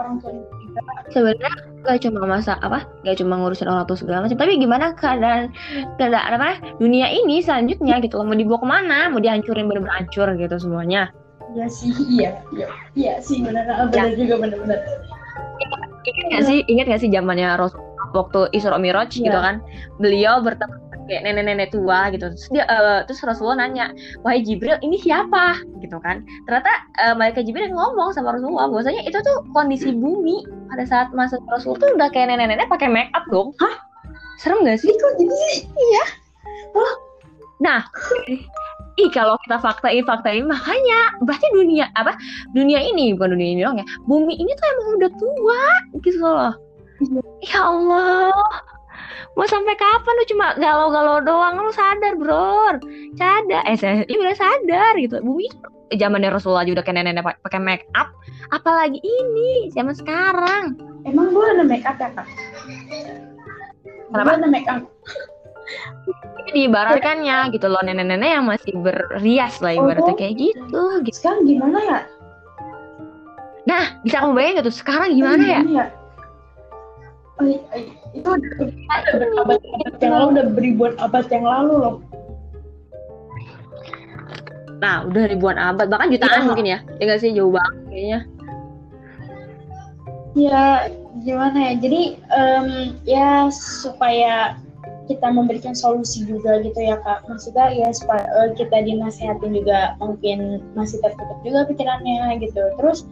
Orang tua kita. Sebenarnya gak cuma masa apa gak cuma ngurusin orang tua segala macam. Tapi gimana keadaan keadaan apa dunia ini selanjutnya gitu loh. Mau dibawa ke mana? Mau dihancurin bener-bener hancur gitu semuanya. Iya sih iya. Iya iya sih. Benar benar ya. juga benar-benar ingat gak sih ingat gak sih zamannya Rasul waktu Isra Miraj yeah. gitu kan beliau bertemu kayak nenek-nenek tua gitu. Terus dia uh, terus Rasulullah nanya wahai Jibril ini siapa? Gitu kan. Ternyata uh, malaikat Jibril ngomong sama Rasulullah bahwasanya itu tuh kondisi bumi. Pada saat masa Rasul tuh udah kayak nenek-nenek pakai make up dong. Hah? Serem gak sih? Kok jadi iya. Wah. nah Ih kalau kita faktain faktain makanya berarti dunia apa? Dunia ini bukan dunia ini dong ya. Bumi ini tuh emang udah tua gitu loh. iya. Ya Allah. Mau sampai kapan lu cuma galau-galau doang? Lu sadar bro. Sadar. Eh saya ya udah sadar gitu. Bumi zamannya Rasulullah aja udah kayak nenek pakai make up. Apalagi ini zaman sekarang. Emang gua ada make up ya kak? Kenapa? Ada make up. Diibaratkannya gitu loh. Nenek-nenek yang masih berrias lah ibaratnya oh, kayak gitu, gitu. Sekarang gimana ya? Nah, bisa kamu bayangin gitu sekarang gimana ya? ya? Oh, itu udah berabad yang lalu, udah beribuan abad yang lalu loh. Nah, udah ribuan abad, bahkan jutaan ya. mungkin ya. Ya gak sih, jauh banget kayaknya. Ya, gimana ya? Jadi, um, ya supaya kita memberikan solusi juga gitu ya kak maksudnya ya supaya uh, kita dinasehatin juga mungkin masih tertutup juga pikirannya gitu terus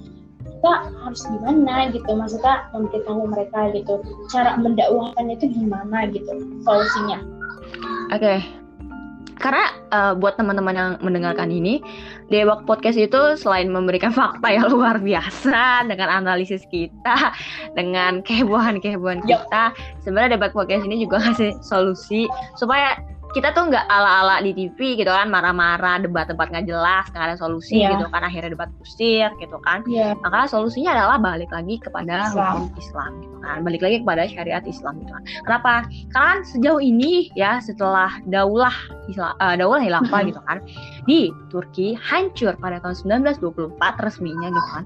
kita harus gimana gitu maksudnya memberitahu mereka gitu. Cara mendakwahkannya itu gimana gitu solusinya. Oke. Okay karena uh, buat teman-teman yang mendengarkan ini, Dewak Podcast itu selain memberikan fakta yang luar biasa dengan analisis kita, dengan kehebohan-kehebohan kita, sebenarnya Dewak Podcast ini juga ngasih solusi supaya kita tuh nggak ala-ala di TV gitu kan marah-marah debat-debat nggak jelas nggak ada solusi yeah. gitu kan akhirnya debat kusir gitu kan. Yeah. maka solusinya adalah balik lagi kepada hukum Islam gitu kan balik lagi kepada syariat Islam gitu kan. Kenapa? Karena sejauh ini ya setelah daulah Islam, uh, daulah hilafah gitu kan di Turki hancur pada tahun 1924 resminya gitu kan.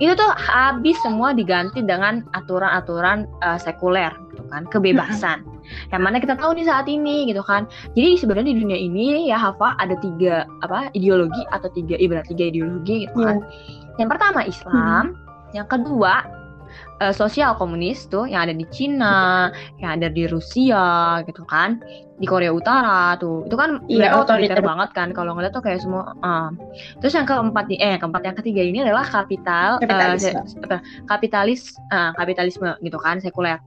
Itu tuh habis semua diganti dengan aturan-aturan uh, sekuler kan kebebasan yang mana kita tahu nih saat ini gitu kan jadi sebenarnya di dunia ini ya Hafa ada tiga apa ideologi atau tiga ibarat tiga ideologi gitu kan yeah. yang pertama Islam hmm. yang kedua uh, sosial komunis tuh yang ada di Cina, yang ada di Rusia gitu kan, di Korea Utara tuh, itu kan iya, mereka otoriter banget kan. Kalau ngeliat tuh kayak semua. Uh. Terus yang keempat nih, eh keempat yang ketiga ini adalah kapital, kapitalis, uh, kapitalis, uh, kapitalisme gitu kan, sekuler.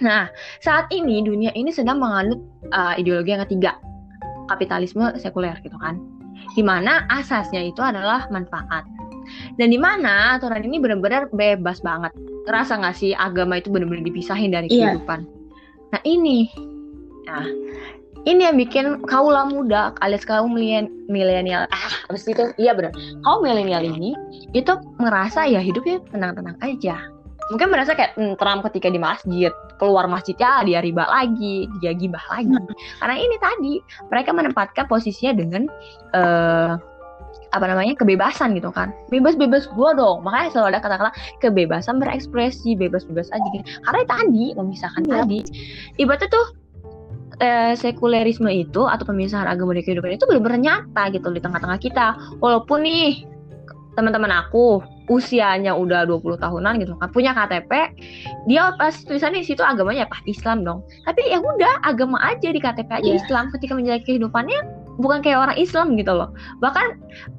Nah, saat ini dunia ini sedang menganut uh, ideologi yang ketiga, kapitalisme sekuler gitu kan. Di mana asasnya itu adalah manfaat. Dan di mana aturan ini benar-benar bebas banget. Ngerasa nggak sih agama itu benar-benar dipisahin dari iya. kehidupan. Nah, ini Nah, ini yang bikin kaulah muda alias kaum milenial ah apa itu iya benar kaum milenial ini itu ngerasa ya hidupnya tenang-tenang aja mungkin merasa kayak tentram ketika di masjid keluar masjid ya dia riba lagi dia gibah lagi. Hmm. karena ini tadi mereka menempatkan posisinya dengan uh, apa namanya kebebasan gitu kan. Bebas bebas gua dong. Makanya selalu ada kata-kata kebebasan berekspresi bebas bebas aja gitu. Karena tadi memisahkan ya. tadi ibaratnya tuh eh, sekulerisme itu atau pemisahan agama dari kehidupan itu benar-benar nyata gitu di tengah-tengah kita. Walaupun nih teman-teman aku usianya udah 20 tahunan gitu kan. Punya KTP dia pas tulisannya di situ agamanya apa? Islam dong. Tapi ya udah agama aja di KTP aja yeah. Islam. Ketika menjalani kehidupannya bukan kayak orang Islam gitu loh. Bahkan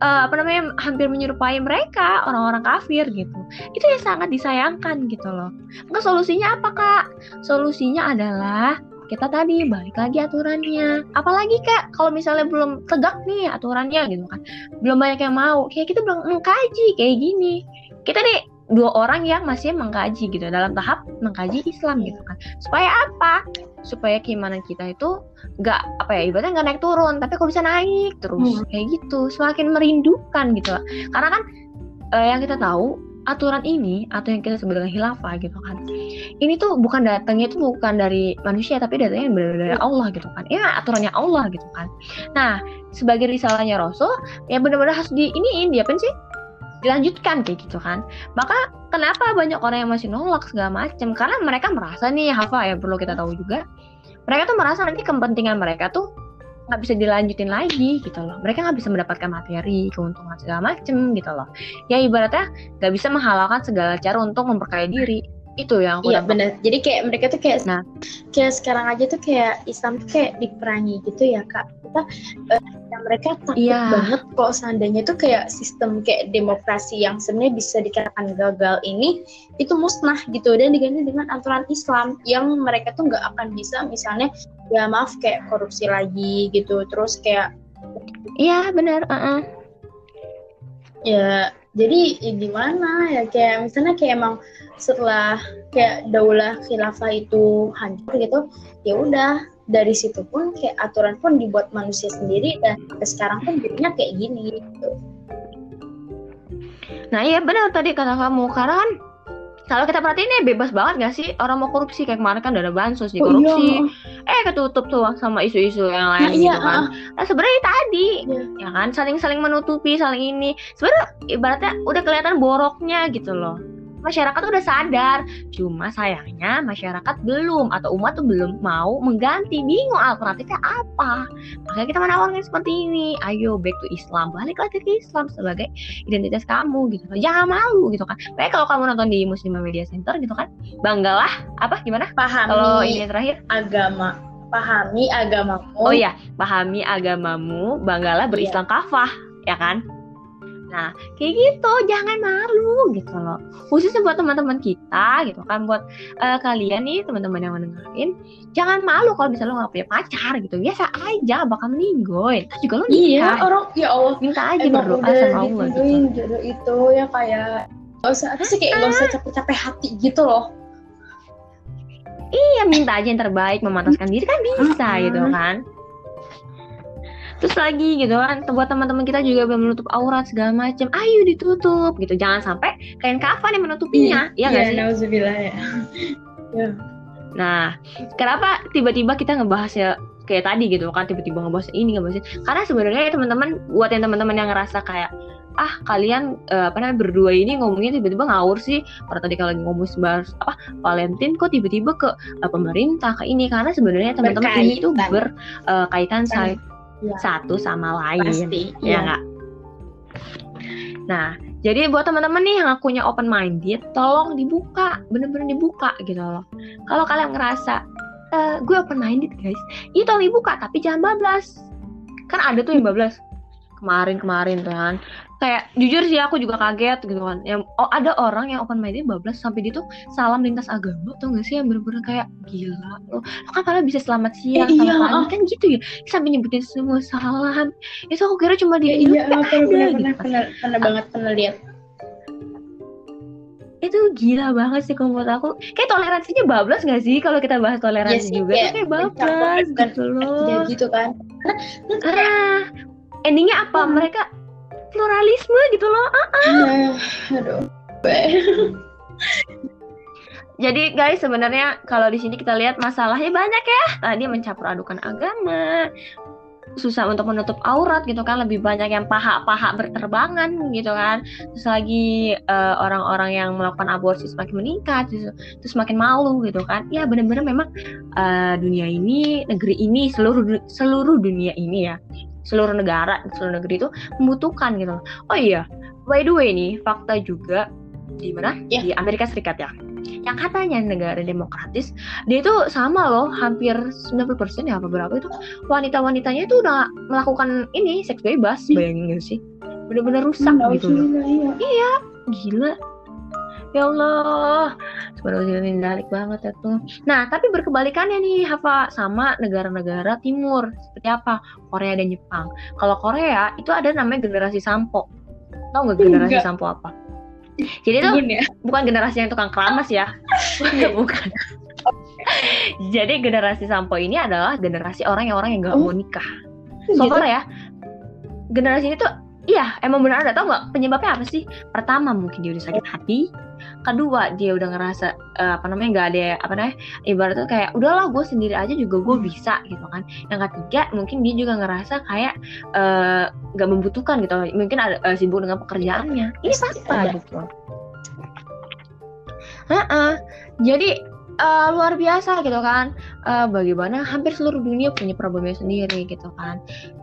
uh, apa namanya hampir menyerupai mereka orang-orang kafir gitu. Itu ya sangat disayangkan gitu loh. Maka solusinya apa kak? Solusinya adalah kita tadi balik lagi aturannya. Apalagi kak kalau misalnya belum tegak nih aturannya gitu kan. Belum banyak yang mau kayak kita belum mengkaji kayak gini. Kita nih dua orang yang masih mengkaji gitu dalam tahap mengkaji Islam gitu kan. Supaya apa? Supaya keimanan kita itu nggak apa ya ibaratnya nggak naik turun tapi kok bisa naik terus hmm. kayak gitu. Semakin merindukan gitu karena kan eh, yang kita tahu aturan ini atau yang kita sebut dengan hilafah gitu kan. Ini tuh bukan datangnya itu bukan dari manusia tapi datangnya benar dari Allah gitu kan. Ya aturannya Allah gitu kan. Nah sebagai risalahnya Rasul ya benar-benar harus di ini dia apa sih? Dilanjutkan kayak gitu kan. Maka kenapa banyak orang yang masih nolak segala macam karena mereka merasa nih Hafa ya perlu kita tahu juga. Mereka tuh merasa nanti kepentingan mereka tuh nggak bisa dilanjutin lagi gitu loh. Mereka nggak bisa mendapatkan materi keuntungan segala macem gitu loh. Ya ibaratnya nggak bisa menghalalkan segala cara untuk memperkaya diri itu yang aku iya benar jadi kayak mereka tuh kayak nah. kayak sekarang aja tuh kayak Islam tuh kayak diperangi gitu ya kak. Kita uh, mereka takut iya. banget kok seandainya tuh kayak sistem kayak demokrasi yang sebenarnya bisa dikatakan gagal ini itu musnah gitu dan diganti dengan aturan Islam yang mereka tuh nggak akan bisa misalnya ya maaf kayak korupsi lagi gitu. Terus kayak iya benar uh -uh. ya jadi ya gimana ya kayak misalnya kayak emang setelah kayak daulah khilafah itu hancur gitu ya udah dari situ pun kayak aturan pun dibuat manusia sendiri dan sekarang pun jadinya kayak gini gitu. Nah iya benar tadi kata kamu karena kan kalau kita perhatiin ya bebas banget gak sih orang mau korupsi kayak kemarin kan ada bansos di korupsi oh, iya. eh ketutup tuh sama isu-isu yang lain nah, gitu iya, kan uh. nah sebenarnya tadi iya. ya kan saling-saling menutupi saling ini sebenarnya ibaratnya udah kelihatan boroknya gitu loh masyarakat udah sadar. Cuma sayangnya masyarakat belum atau umat tuh belum mau mengganti. Bingung alternatifnya apa? Makanya kita menawarkan seperti ini. Ayo back to Islam balik lagi ke Islam sebagai identitas kamu gitu kan. Jangan malu gitu kan. Kayak kalau kamu nonton di Muslim Media Center gitu kan banggalah. Apa gimana? Pahami kalau ini terakhir. agama pahami agamamu. Oh ya pahami agamamu banggalah iya. berislam iya. kafah ya kan Nah, kayak gitu, jangan malu gitu loh. Khususnya buat teman-teman kita gitu kan, buat uh, kalian nih teman-teman yang mendengarin, jangan malu kalau misalnya lo gak punya pacar gitu. Biasa aja bakal meninggoy. Terus juga lo nikah. Iya, orang ya Allah. Minta aja berdoa sama Allah gitu. jodoh itu ya kayak gak usah apa sih kayak gak usah capek-capek hati gitu loh. Iya, minta aja yang terbaik, memantaskan diri kan bisa gitu kan terus lagi gitu kan buat teman-teman kita juga belum menutup aurat segala macam ayo ditutup gitu. Jangan sampai kain kafan yang menutupinya iya. ya nggak sih? ya. ya. nah kenapa tiba-tiba kita ngebahas ya kayak tadi gitu kan tiba-tiba ngebahas ini ngebahas ini? Karena sebenarnya ya teman-teman buat yang teman-teman yang ngerasa kayak ah kalian uh, apa namanya berdua ini ngomongnya tiba-tiba ngawur sih. Pada tadi kalau lagi ngomong bahas apa Valentine kok tiba-tiba ke uh, pemerintah ke ini. Karena sebenarnya teman-teman ini tuh berkaitan. uh, ya. satu sama lain. Pasti, ya nggak? Nah jadi buat teman-teman nih yang akunya open minded tolong dibuka bener-bener dibuka gitu loh. Kalau kalian ngerasa e, gue open minded guys itu tolong dibuka tapi jangan bablas. Kan ada tuh yang bablas. Kemarin-kemarin tuh kan kayak jujur sih aku juga kaget gitu kan. Yang oh ada orang yang open minded bablas sampai dia tuh salam lintas agama tuh gak sih? Yang bener-bener kayak gila lo, lo kan padahal bisa selamat siang eh, iya, pagi kan gitu ya. Sampai nyebutin semua salam itu aku kira cuma dia eh, iya, pernah, ada pernah, gitu. pernah, banget pernah lihat. Itu gila banget sih kalau aku. Kayak toleransinya bablas gak sih kalau kita bahas toleransi ya juga? kayak, kayak bablas gitu loh. Gitu kan. Ah endingnya apa? Hmm. mereka pluralisme gitu loh. Uh -uh. aduh jadi guys sebenarnya kalau di sini kita lihat masalahnya banyak ya. Tadi mencampur adukan agama susah untuk menutup aurat gitu kan. Lebih banyak yang paha-paha berterbangan gitu kan. Terus lagi uh, orang-orang yang melakukan aborsi semakin meningkat terus, terus semakin malu gitu kan. Ya benar-benar memang uh, dunia ini negeri ini seluruh seluruh dunia ini ya seluruh negara seluruh negeri itu membutuhkan gitu. Oh iya by the way nih fakta juga. Di mana? Yeah. di Amerika Serikat ya. Yang katanya negara demokratis dia itu sama loh hampir 90% ya apa berapa itu wanita-wanitanya itu udah melakukan ini seks bebas. Bayangin gak sih? Bener-bener rusak hmm, gitu loh. iya. iya gila ya Allah. Ini menarik banget ya tuh nah tapi berkebalikannya nih Hafa sama negara-negara timur. Seperti apa? Korea dan Jepang. Kalau Korea itu ada namanya generasi sampo. Tau nggak generasi Enggak. sampo apa? Jadi itu ya? bukan generasi yang tukang keramas ya. Bukan. Jadi generasi sampo ini adalah generasi orang yang orang yang nggak oh. mau nikah. So far ya generasi ini tuh iya emang benar ada. Tau nggak penyebabnya apa sih? Pertama mungkin dia udah sakit hati kedua dia udah ngerasa uh, apa namanya nggak ada apa namanya ibaratnya kayak udahlah gue sendiri aja juga gue bisa gitu kan. Yang ketiga mungkin dia juga ngerasa kayak eh, nggak uh, membutuhkan gitu. Mungkin ada uh, sibuk dengan pekerjaannya. Ini apa gitu. Uh -uh. jadi uh, luar biasa gitu kan. Uh, bagaimana hampir seluruh dunia punya problemnya sendiri gitu kan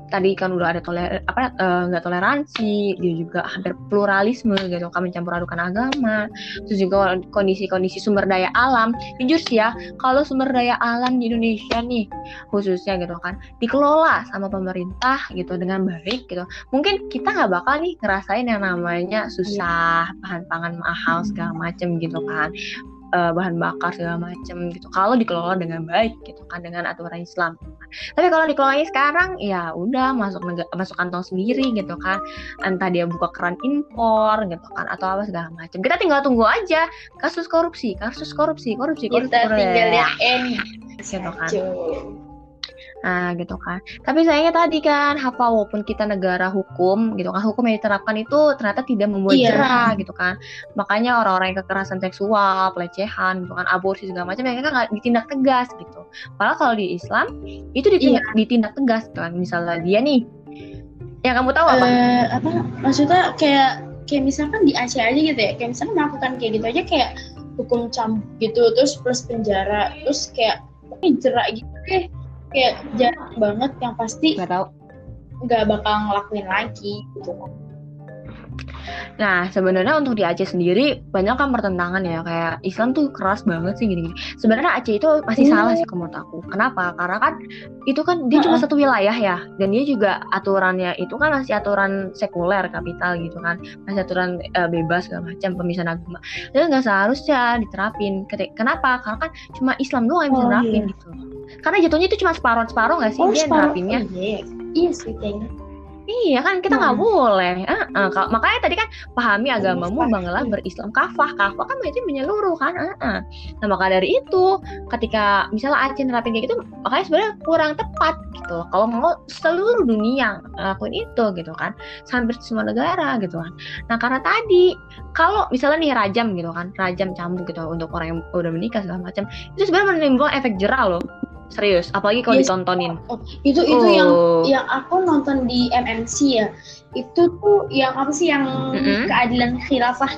tadi kan udah ada toler apa nggak uh, toleransi dia juga hampir pluralisme gitu kan mencampur adukan agama terus juga kondisi-kondisi sumber daya alam. Jujur sih ya kalau sumber daya alam di Indonesia nih khususnya gitu kan dikelola sama pemerintah gitu dengan baik gitu mungkin kita nggak bakal nih ngerasain yang namanya susah bahan pangan mahal segala macem gitu kan uh, bahan bakar segala macam gitu. Kalau dikelola dengan baik gitu kan dengan aturan Islam. Tapi kalau dikelolanya sekarang ya udah masuk masuk kantong sendiri gitu kan. Entah dia buka keran impor gitu kan atau apa segala macam kita tinggal tunggu aja kasus korupsi kasus korupsi korupsi korupsi kita tinggal lihat gitu kan Nah, gitu kan. Tapi sayangnya tadi kan, apa walaupun kita negara hukum, gitu kan, hukum yang diterapkan itu ternyata tidak membuat iya. jerah, gitu kan. Makanya orang-orang yang kekerasan seksual, pelecehan, gitu kan, aborsi segala macam, mereka nggak ditindak tegas, gitu. Padahal kalau di Islam itu ditindak, iya. ditindak tegas, gitu kan. Misalnya dia nih, yang kamu tahu apa? Uh, apa? Maksudnya kayak kayak misalkan di Aceh aja gitu ya, kayak misalkan melakukan kayak gitu aja kayak hukum cambuk gitu, terus plus penjara, terus kayak jerak gitu deh kayak jarang banget yang pasti nggak bakal ngelakuin lagi gitu Nah, sebenarnya untuk di Aceh sendiri banyak kan pertentangan ya kayak Islam tuh keras banget sih gini-gini. Sebenarnya Aceh itu masih hmm. salah sih menurut aku. Kenapa? Karena kan itu kan dia uh -uh. cuma satu wilayah ya dan dia juga aturannya itu kan masih aturan sekuler kapital gitu kan. Masih aturan uh, bebas segala macam pemisahan agama. Dan nggak seharusnya diterapin. Kenapa? Karena kan cuma Islam doang yang bisa oh, nerapin iya. gitu. Karena jatuhnya itu cuma separuh-separuh nggak sih oh, dia nerapinnya? Iya. iya sih kayaknya Iya kan kita nggak hmm. boleh. Uh, uh, makanya tadi kan pahami agamamu bangelah berislam kafah. Kafah kan berarti menyeluruh kan. Uh, uh. Nah maka dari itu ketika misalnya Aceh nerapin kayak gitu, makanya sebenarnya kurang tepat gitu. Kalau mau seluruh dunia ngelakuin itu gitu kan, hampir semua negara gitu kan. Nah karena tadi kalau misalnya nih rajam gitu kan, rajam cambuk gitu untuk orang yang udah menikah segala macam, itu sebenarnya menimbulkan efek jerah loh Serius, apalagi kalau yes. ditontonin. Oh, itu itu oh. yang yang aku nonton di MNC ya. Itu tuh yang apa sih yang mm -hmm. keadilan khilafah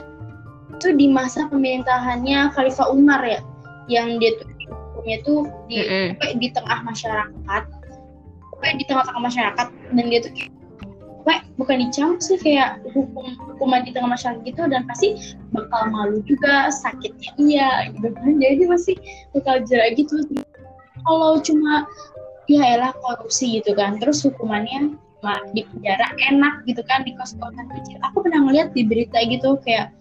itu di masa pemerintahannya Khalifah Umar ya. Yang dia tuh hukumnya tuh di mm -hmm. di tengah masyarakat. Kayak di tengah-tengah masyarakat dan dia tuh kayak bukan dicambuk sih kayak hukum hukuman di tengah masyarakat gitu dan pasti bakal malu juga sakitnya iya gitu kan jadi masih bakal jerak gitu kalau cuma ya elah korupsi gitu kan. Terus hukumannya cuma di penjara enak gitu kan di kos-kosan kecil. Aku pernah ngeliat di berita gitu kayak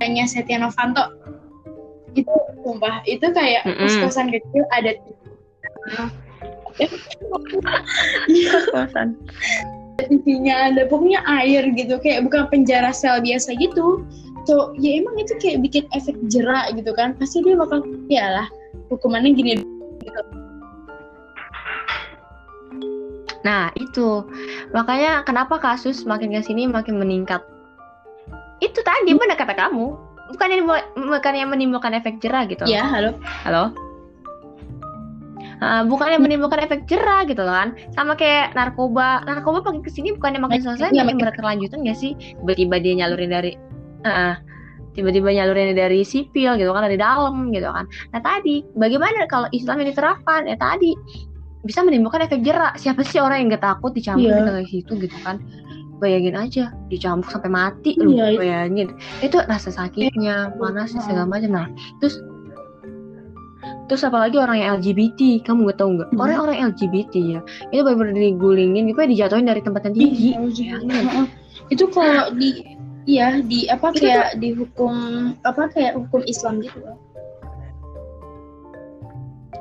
hanya uh, Setia Novanto. Itu sumpah itu kayak mm -hmm. kos-kosan kecil ada kos-kosan. TV-nya ada pokoknya air gitu kayak bukan penjara sel biasa gitu. So ya emang itu kayak bikin efek jerak gitu kan. Pasti dia bakal ya lah hukumannya gini gitu. Nah itu makanya kenapa kasus makin ke sini makin meningkat. Itu tadi mana kata kamu? Bukan yang bukan yang menimbulkan efek jerah gitu. Ya halo. Halo. Uh, bukan yang menimbulkan efek jerah gitu kan sama kayak narkoba narkoba makin ke sini bukan yang makin selesai ya, makin berkelanjutan gak sih tiba-tiba dia nyalurin dari uh, tiba-tiba nyalurin dari sipil gitu kan dari dalam gitu kan. Nah tadi bagaimana kalau Islam yang diterapkan? Ya tadi bisa menimbulkan efek jerak siapa sih orang yang gak takut dicampur yeah. kayak situ gitu kan? Bayangin aja dicampur sampai mati lu yeah, bayangin. Itu rasa sakitnya panas segala macam. Nah terus Terus apalagi orang yang LGBT, kamu gak tau nggak? Hmm. Orang-orang LGBT ya, itu benar-benar digulingin, gitu dijatuhin dari tempat yang tinggi. Iya, itu kalau di Iya, di apa itu kayak tuh, dihukum apa kayak hukum Islam gitu.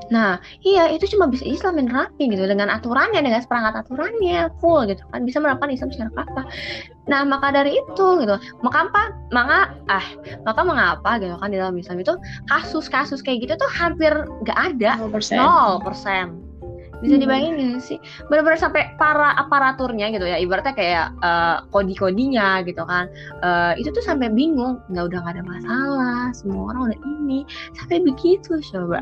Nah, iya itu cuma bisa Islam yang rapi gitu dengan aturannya, dengan seperangkat aturannya full gitu kan bisa menerapkan Islam secara apa. Nah, maka dari itu gitu, maka apa? Maka ah, maka mengapa gitu kan di dalam Islam itu kasus-kasus kayak gitu tuh hampir nggak ada, 0%. persen bisa hmm. dibayangin sih? Benar-benar sampai para aparaturnya gitu ya ibaratnya kayak uh, kodi-kodinya gitu kan. Uh, itu tuh sampai bingung nggak udah gak ada masalah semua orang udah ini sampai begitu coba.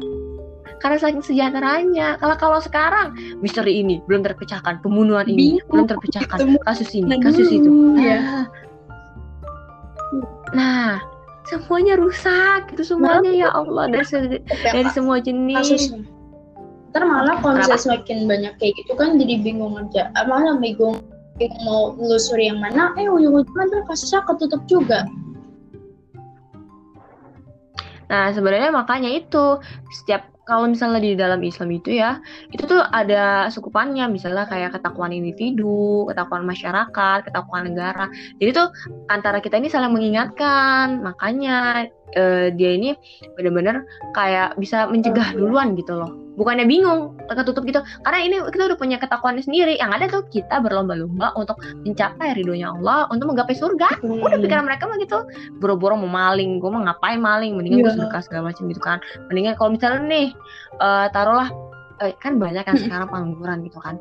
Karena saking sejahteranya kalau kalau sekarang misteri ini belum terpecahkan pembunuhan ini bingung. belum terpecahkan kasus ini kasus itu. ya. nah semuanya rusak itu semuanya ya Allah dari dari semua jenis. Kasusnya ntar malah kalau misalnya semakin banyak kayak gitu kan jadi bingung aja. Ah, malah bingung, bingung mau telusuri yang mana. Eh ujung-ujungnya tuh kasusnya ketutup juga. Nah, sebenarnya makanya itu setiap kalau misalnya di dalam Islam itu ya, itu tuh ada sukupannya, misalnya kayak ketakuan individu, ketakuan masyarakat, ketakuan negara. Jadi tuh antara kita ini saling mengingatkan, makanya uh, dia ini benar-benar kayak bisa mencegah duluan gitu loh. Bukannya bingung ketutup gitu. Karena ini kita udah punya ketakuan sendiri. Yang ada tuh kita berlomba-lomba untuk mencapai ridhonya Allah untuk menggapai surga. Hmm. udah pikiran mereka mah gitu. Boro-boro mau maling gue mau ngapain maling? Mendingan yeah. gue iya. sedekah segala macam gitu kan. Mendingan kalau misalnya nih uh, taruhlah eh, kan banyak kan sekarang pengangguran gitu kan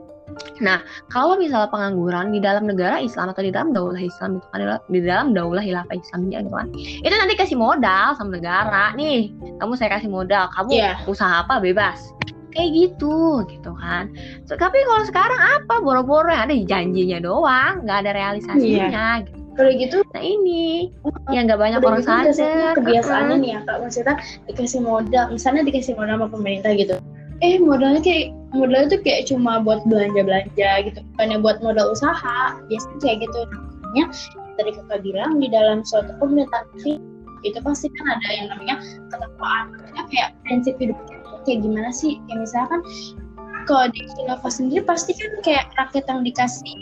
Nah, kalau misalnya pengangguran di dalam negara Islam atau di dalam daulah Islam itu kan di dalam daulah hilafah Islamnya gitu kan. Itu nanti kasih modal sama negara. Nih, kamu saya kasih modal, kamu yeah. usaha apa bebas. Kayak gitu, gitu kan. So, tapi kalau sekarang apa? Boro-boro ada janjinya doang, nggak ada realisasinya. Yeah. Gitu. Kalau gitu, nah ini yang nggak banyak orang gitu sadar. Kebiasaannya nih ya, kak maksudnya dikasih modal, misalnya dikasih modal sama pemerintah gitu eh modalnya kayak modalnya tuh kayak cuma buat belanja belanja gitu bukannya buat modal usaha. Biasanya kayak gitu. Namanya tadi kakak bilang di dalam suatu pemerintahan itu pasti kan ada yang namanya ketakwaan. Kayak prinsip hidup kayak gimana sih? Kayak misalkan kalau di khilafah sendiri pasti kan kayak rakyat yang dikasih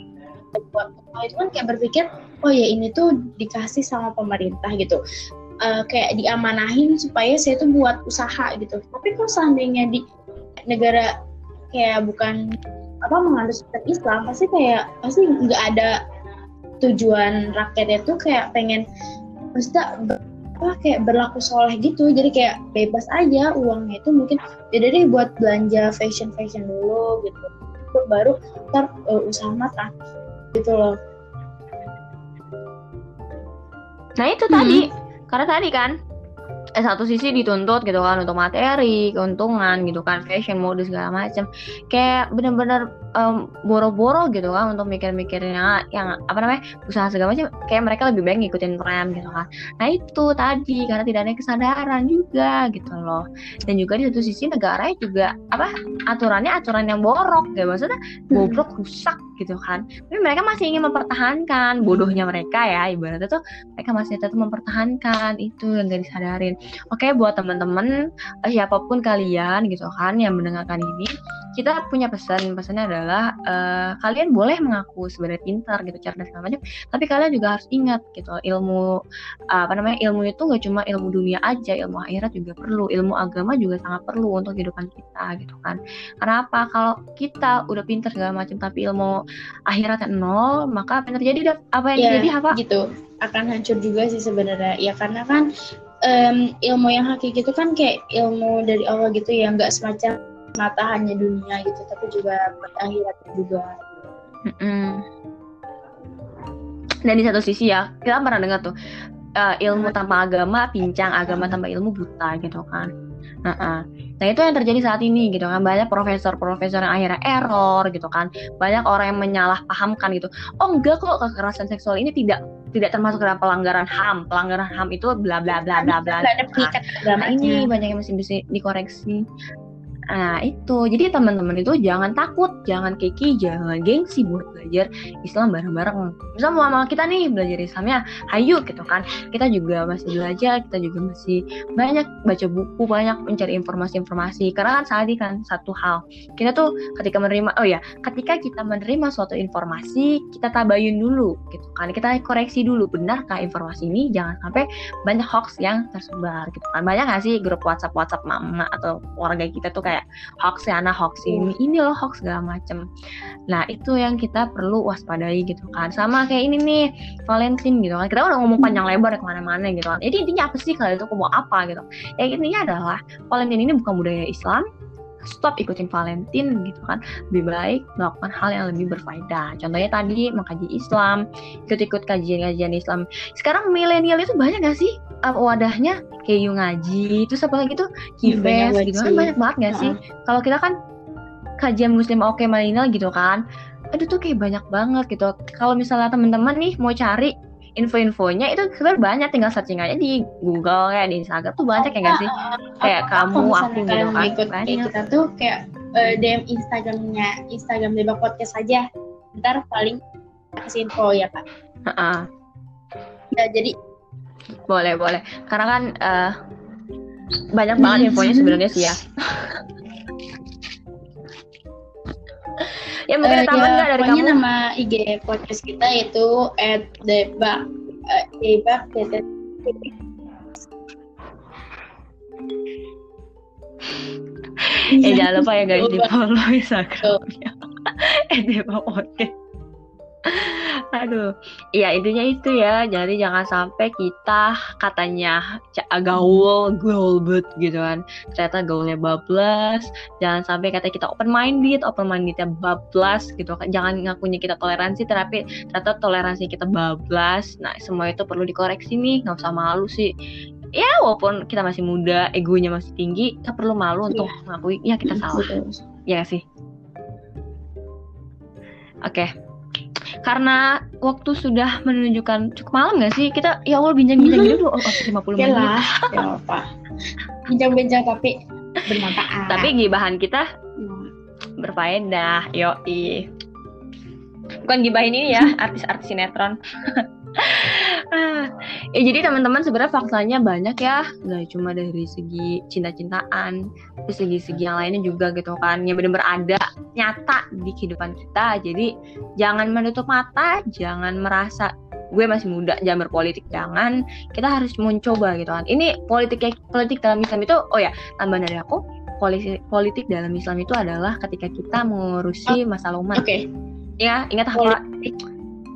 buat itu kan kayak berpikir oh ya ini tuh dikasih sama pemerintah gitu. Uh, kayak diamanahin supaya saya tuh buat usaha gitu. Tapi kalau seandainya di negara kayak bukan apa menganut sistem Islam pasti kayak pasti nggak ada tujuan rakyatnya tuh kayak pengen maksudnya apa kayak berlaku soleh gitu. Jadi kayak bebas aja uangnya itu mungkin jadi deh buat belanja fashion fashion dulu gitu. Baru ntar uh, usaha mata gitu loh. Nah itu hmm. tadi karena tadi kan eh, satu sisi dituntut gitu kan untuk materi, keuntungan gitu kan, fashion, mode segala macam. Kayak bener-bener um, boro-boro gitu kan untuk mikir-mikirnya yang apa namanya usaha segala macam. Kayak mereka lebih baik ngikutin tren gitu kan. Nah itu tadi karena tidak ada kesadaran juga gitu loh. Dan juga di satu sisi negaranya juga apa aturannya aturan yang borok ya maksudnya bobrok rusak gitu kan. Tapi mereka masih ingin mempertahankan bodohnya mereka ya ibaratnya tuh mereka masih tetap mempertahankan itu yang gak disadarin. Oke, buat teman-teman uh, siapa pun kalian gitu kan yang mendengarkan ini, kita punya pesan. Pesannya adalah uh, kalian boleh mengaku sebenarnya pintar gitu, cerdas segala macam, tapi kalian juga harus ingat gitu ilmu uh, apa namanya ilmu itu nggak cuma ilmu dunia aja, ilmu akhirat juga perlu, ilmu agama juga sangat perlu untuk kehidupan kita gitu kan. Karena apa? Kalau kita udah pintar segala macam tapi ilmu akhiratnya nol, maka apa yang terjadi? Apa yang ya, terjadi apa? Gitu akan hancur juga sih sebenarnya ya karena kan um, ilmu yang hakiki itu kan kayak ilmu dari Allah gitu ya nggak semacam mata hanya dunia gitu tapi juga akhirat juga. Mm -hmm. dan di satu sisi ya kita pernah dengar tuh uh, ilmu tanpa agama pincang agama tanpa ilmu buta gitu kan. Nah, uh. nah itu yang terjadi saat ini gitu kan. Banyak profesor-profesor yang akhirnya error gitu kan. Banyak orang yang menyalahpahamkan gitu. Oh enggak kok kekerasan seksual ini tidak tidak termasuk dalam pelanggaran HAM. Pelanggaran HAM itu bla bla bla bla bla. Nah, ini banyak yang masih bisa dikoreksi. Nah itu, jadi teman-teman itu jangan takut, jangan keki, jangan gengsi buat belajar Islam bareng-bareng. Misal mau sama kita nih belajar Islamnya, hayu gitu kan. Kita juga masih belajar, kita juga masih banyak baca buku, banyak mencari informasi-informasi. Karena kan saat ini kan satu hal, kita tuh ketika menerima, oh ya, ketika kita menerima suatu informasi, kita tabayun dulu gitu kan. Kita koreksi dulu, benarkah informasi ini? Jangan sampai banyak hoax yang tersebar gitu kan. Banyak gak sih grup WhatsApp-WhatsApp mama atau keluarga kita tuh kayak kayak hoax ya anak hoax ini ini loh hoax segala macem. Nah itu yang kita perlu waspadai gitu kan. Sama kayak ini nih Valentine gitu kan. Kita udah ngomong panjang lebar ke mana-mana gitu kan. Jadi intinya apa sih kalau itu mau apa gitu. Ya intinya adalah Valentine ini bukan budaya Islam stop ikutin Valentine gitu kan. Lebih baik melakukan hal yang lebih berfaedah. Contohnya tadi mengkaji Islam ikut-ikut kajian-kajian Islam. Sekarang milenial itu banyak gak sih uh, wadahnya? Kayak you ngaji itu apa lagi tuh? Kibes gitu kan. banyak banget gak sih? Kalau kita kan kajian muslim oke okay, milenial gitu kan aduh tuh kayak banyak banget gitu. Kalau misalnya teman-teman nih mau cari info-infonya itu sebenarnya banyak tinggal searching aja di Google kayak di Instagram tuh banyak ya nggak sih? Kayak kamu aku gitu kan ikut kayak kita tuh kayak uh, DM Instagramnya Instagram Debak Podcast aja. Ntar paling kasih info ya kak. Uh -uh. Ya, jadi boleh boleh. Karena kan uh, banyak banget infonya sebenarnya sih ya ya mungkin uh, tambahan ya, nggak dari kamu? nama IG podcast kita itu at debak uh, debak eh jangan lupa ya guys di follow instagramnya. Eh debak podcast Aduh, iya intinya itu ya. Jadi jangan sampai kita katanya gaul, gaul but gitu kan. Ternyata gaulnya bablas. Jangan sampai kata kita open minded, open mindednya bablas gitu kan. Jangan ngakunya kita toleransi, tapi ternyata toleransi kita bablas. Nah, semua itu perlu dikoreksi nih. Nggak usah malu sih. Ya, walaupun kita masih muda, egonya masih tinggi, kita perlu malu untuk yeah. ngakui ya kita salah. Ya sih. Oke. Okay karena waktu sudah menunjukkan cukup malam gak sih? Kita ya Allah bincang-bincang gitu oh, oh 50 menit. Ya apa. Bincang-bincang tapi bermanfaat. Tapi gibahan kita hmm. berfaedah yoi. Bukan gibahin ini ya artis-artis sinetron ya jadi teman-teman sebenarnya faktanya banyak ya. Nggak cuma dari segi cinta-cintaan dari segi-segi yang lainnya juga gitu kan. Yang benar-benar ada nyata di kehidupan kita. Jadi jangan menutup mata jangan merasa gue masih muda jangan berpolitik. Jangan kita harus mencoba gitu kan. Ini politik politik dalam Islam itu oh ya tambahan dari aku politik politik dalam Islam itu adalah ketika kita mengurusi masalah umat oke. Okay. ya ingat apa?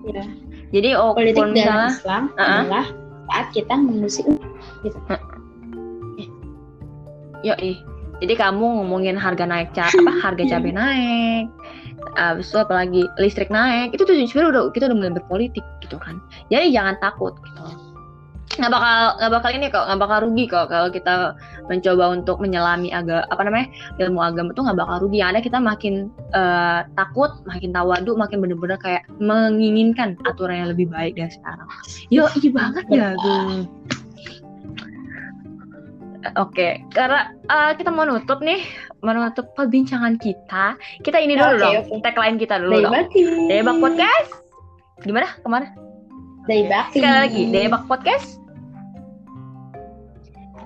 Ya jadi oh, politik misalnya, dalam Islam uh -uh. adalah saat kita mengurusi gitu. Uh. Yo, ih. Jadi kamu ngomongin harga naik ca apa harga iya. cabai naik, abis itu apalagi listrik naik, itu tuh sebenarnya udah kita udah mulai berpolitik gitu kan. Jadi jangan takut nggak bakal nggak bakal ini kok nggak bakal rugi kok kalau kita mencoba untuk menyelami agak apa namanya ilmu agama tuh nggak bakal rugi yang ada kita makin uh, takut makin tawadu makin bener-bener kayak menginginkan aturan yang lebih baik dari sekarang yo iya banget ya Oke, karena uh, kita mau nutup nih, menutup perbincangan kita. Kita ini dulu okay, dong, okay. tagline kita dulu dong. Debak Podcast. Gimana? Ke mana? Sekali lagi, Daybak Podcast.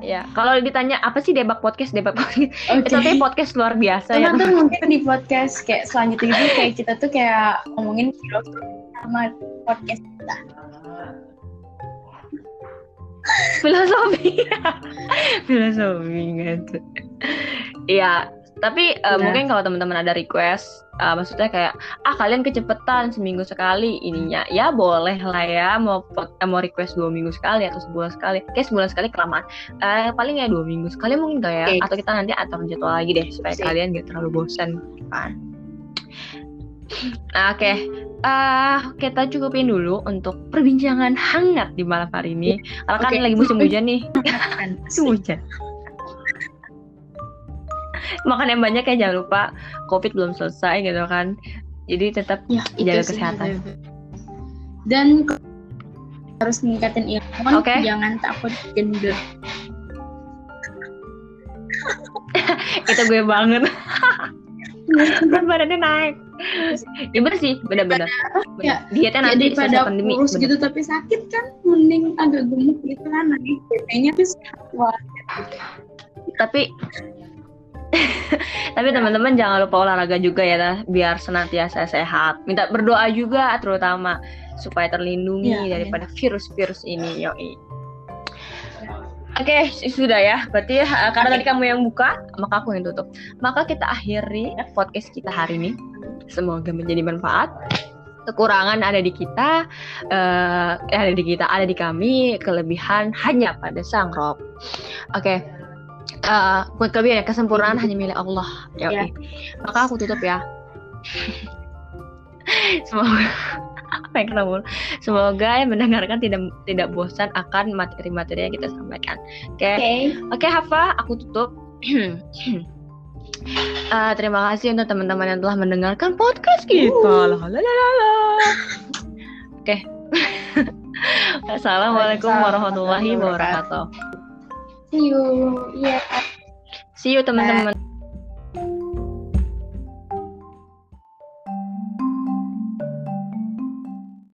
Ya, kalau ditanya apa sih Debak Podcast, Debak Podcast, okay. itu tapi podcast luar biasa ya. Teman mungkin di podcast kayak selanjutnya itu kayak kita tuh kayak ngomongin sama podcast kita. Filosofi, filosofi gitu. Iya, tapi uh, mungkin kalau teman-teman ada request, uh, maksudnya kayak ah kalian kecepetan seminggu sekali ininya, ya boleh lah ya mau uh, mau request dua minggu sekali atau sebulan sekali. Kayak sebulan sekali kelamaan. Uh, paling ya dua minggu sekali mungkin gak ya? Okay. Atau kita nanti atur jadwal lagi deh supaya okay. kalian gak terlalu bosan kan. Nah, oke. Okay. Uh, kita cukupin dulu untuk perbincangan hangat di malam hari ini. Karena okay. kan lagi musim hujan nih. musim hujan makan yang banyak ya jangan lupa covid belum selesai gitu kan. Jadi tetap ya, jaga kesehatan. dan harus meningkatin ilmu okay. jangan takut gender. Itu gue banget. Berat badannya naik. Ya bener sih bener-bener ya, dietnya nanti pada pandemi kurus gitu tapi sakit kan mending agak gemuk gitu kan naik kayaknya tuh tapi Tapi teman-teman jangan lupa olahraga juga ya, biar senantiasa sehat. Minta berdoa juga terutama supaya terlindungi ya, daripada virus-virus ya. ini, yoi. Oke, okay, sudah ya. Berarti uh, karena okay. tadi kamu yang buka, maka aku yang tutup. Maka kita akhiri podcast kita hari ini. Semoga menjadi manfaat. Kekurangan ada di kita, uh, ada di kita, ada di kami. Kelebihan hanya pada Sang Rob. Oke. Okay uh, buat kalian ya kesempurnaan hanya milik Allah. Ya yeah. maka aku tutup ya. Semoga apa yang ketemu semoga yang mendengarkan tidak tidak bosan akan materi-materi yang kita sampaikan. Oke. Okay? oke okay. okay, Hafa aku tutup. Uh, terima kasih untuk teman-teman yang telah mendengarkan podcast kita. Uh. oke. Assalamualaikum warahmatullahi wabarakatuh See you. Yeah. See you teman-teman.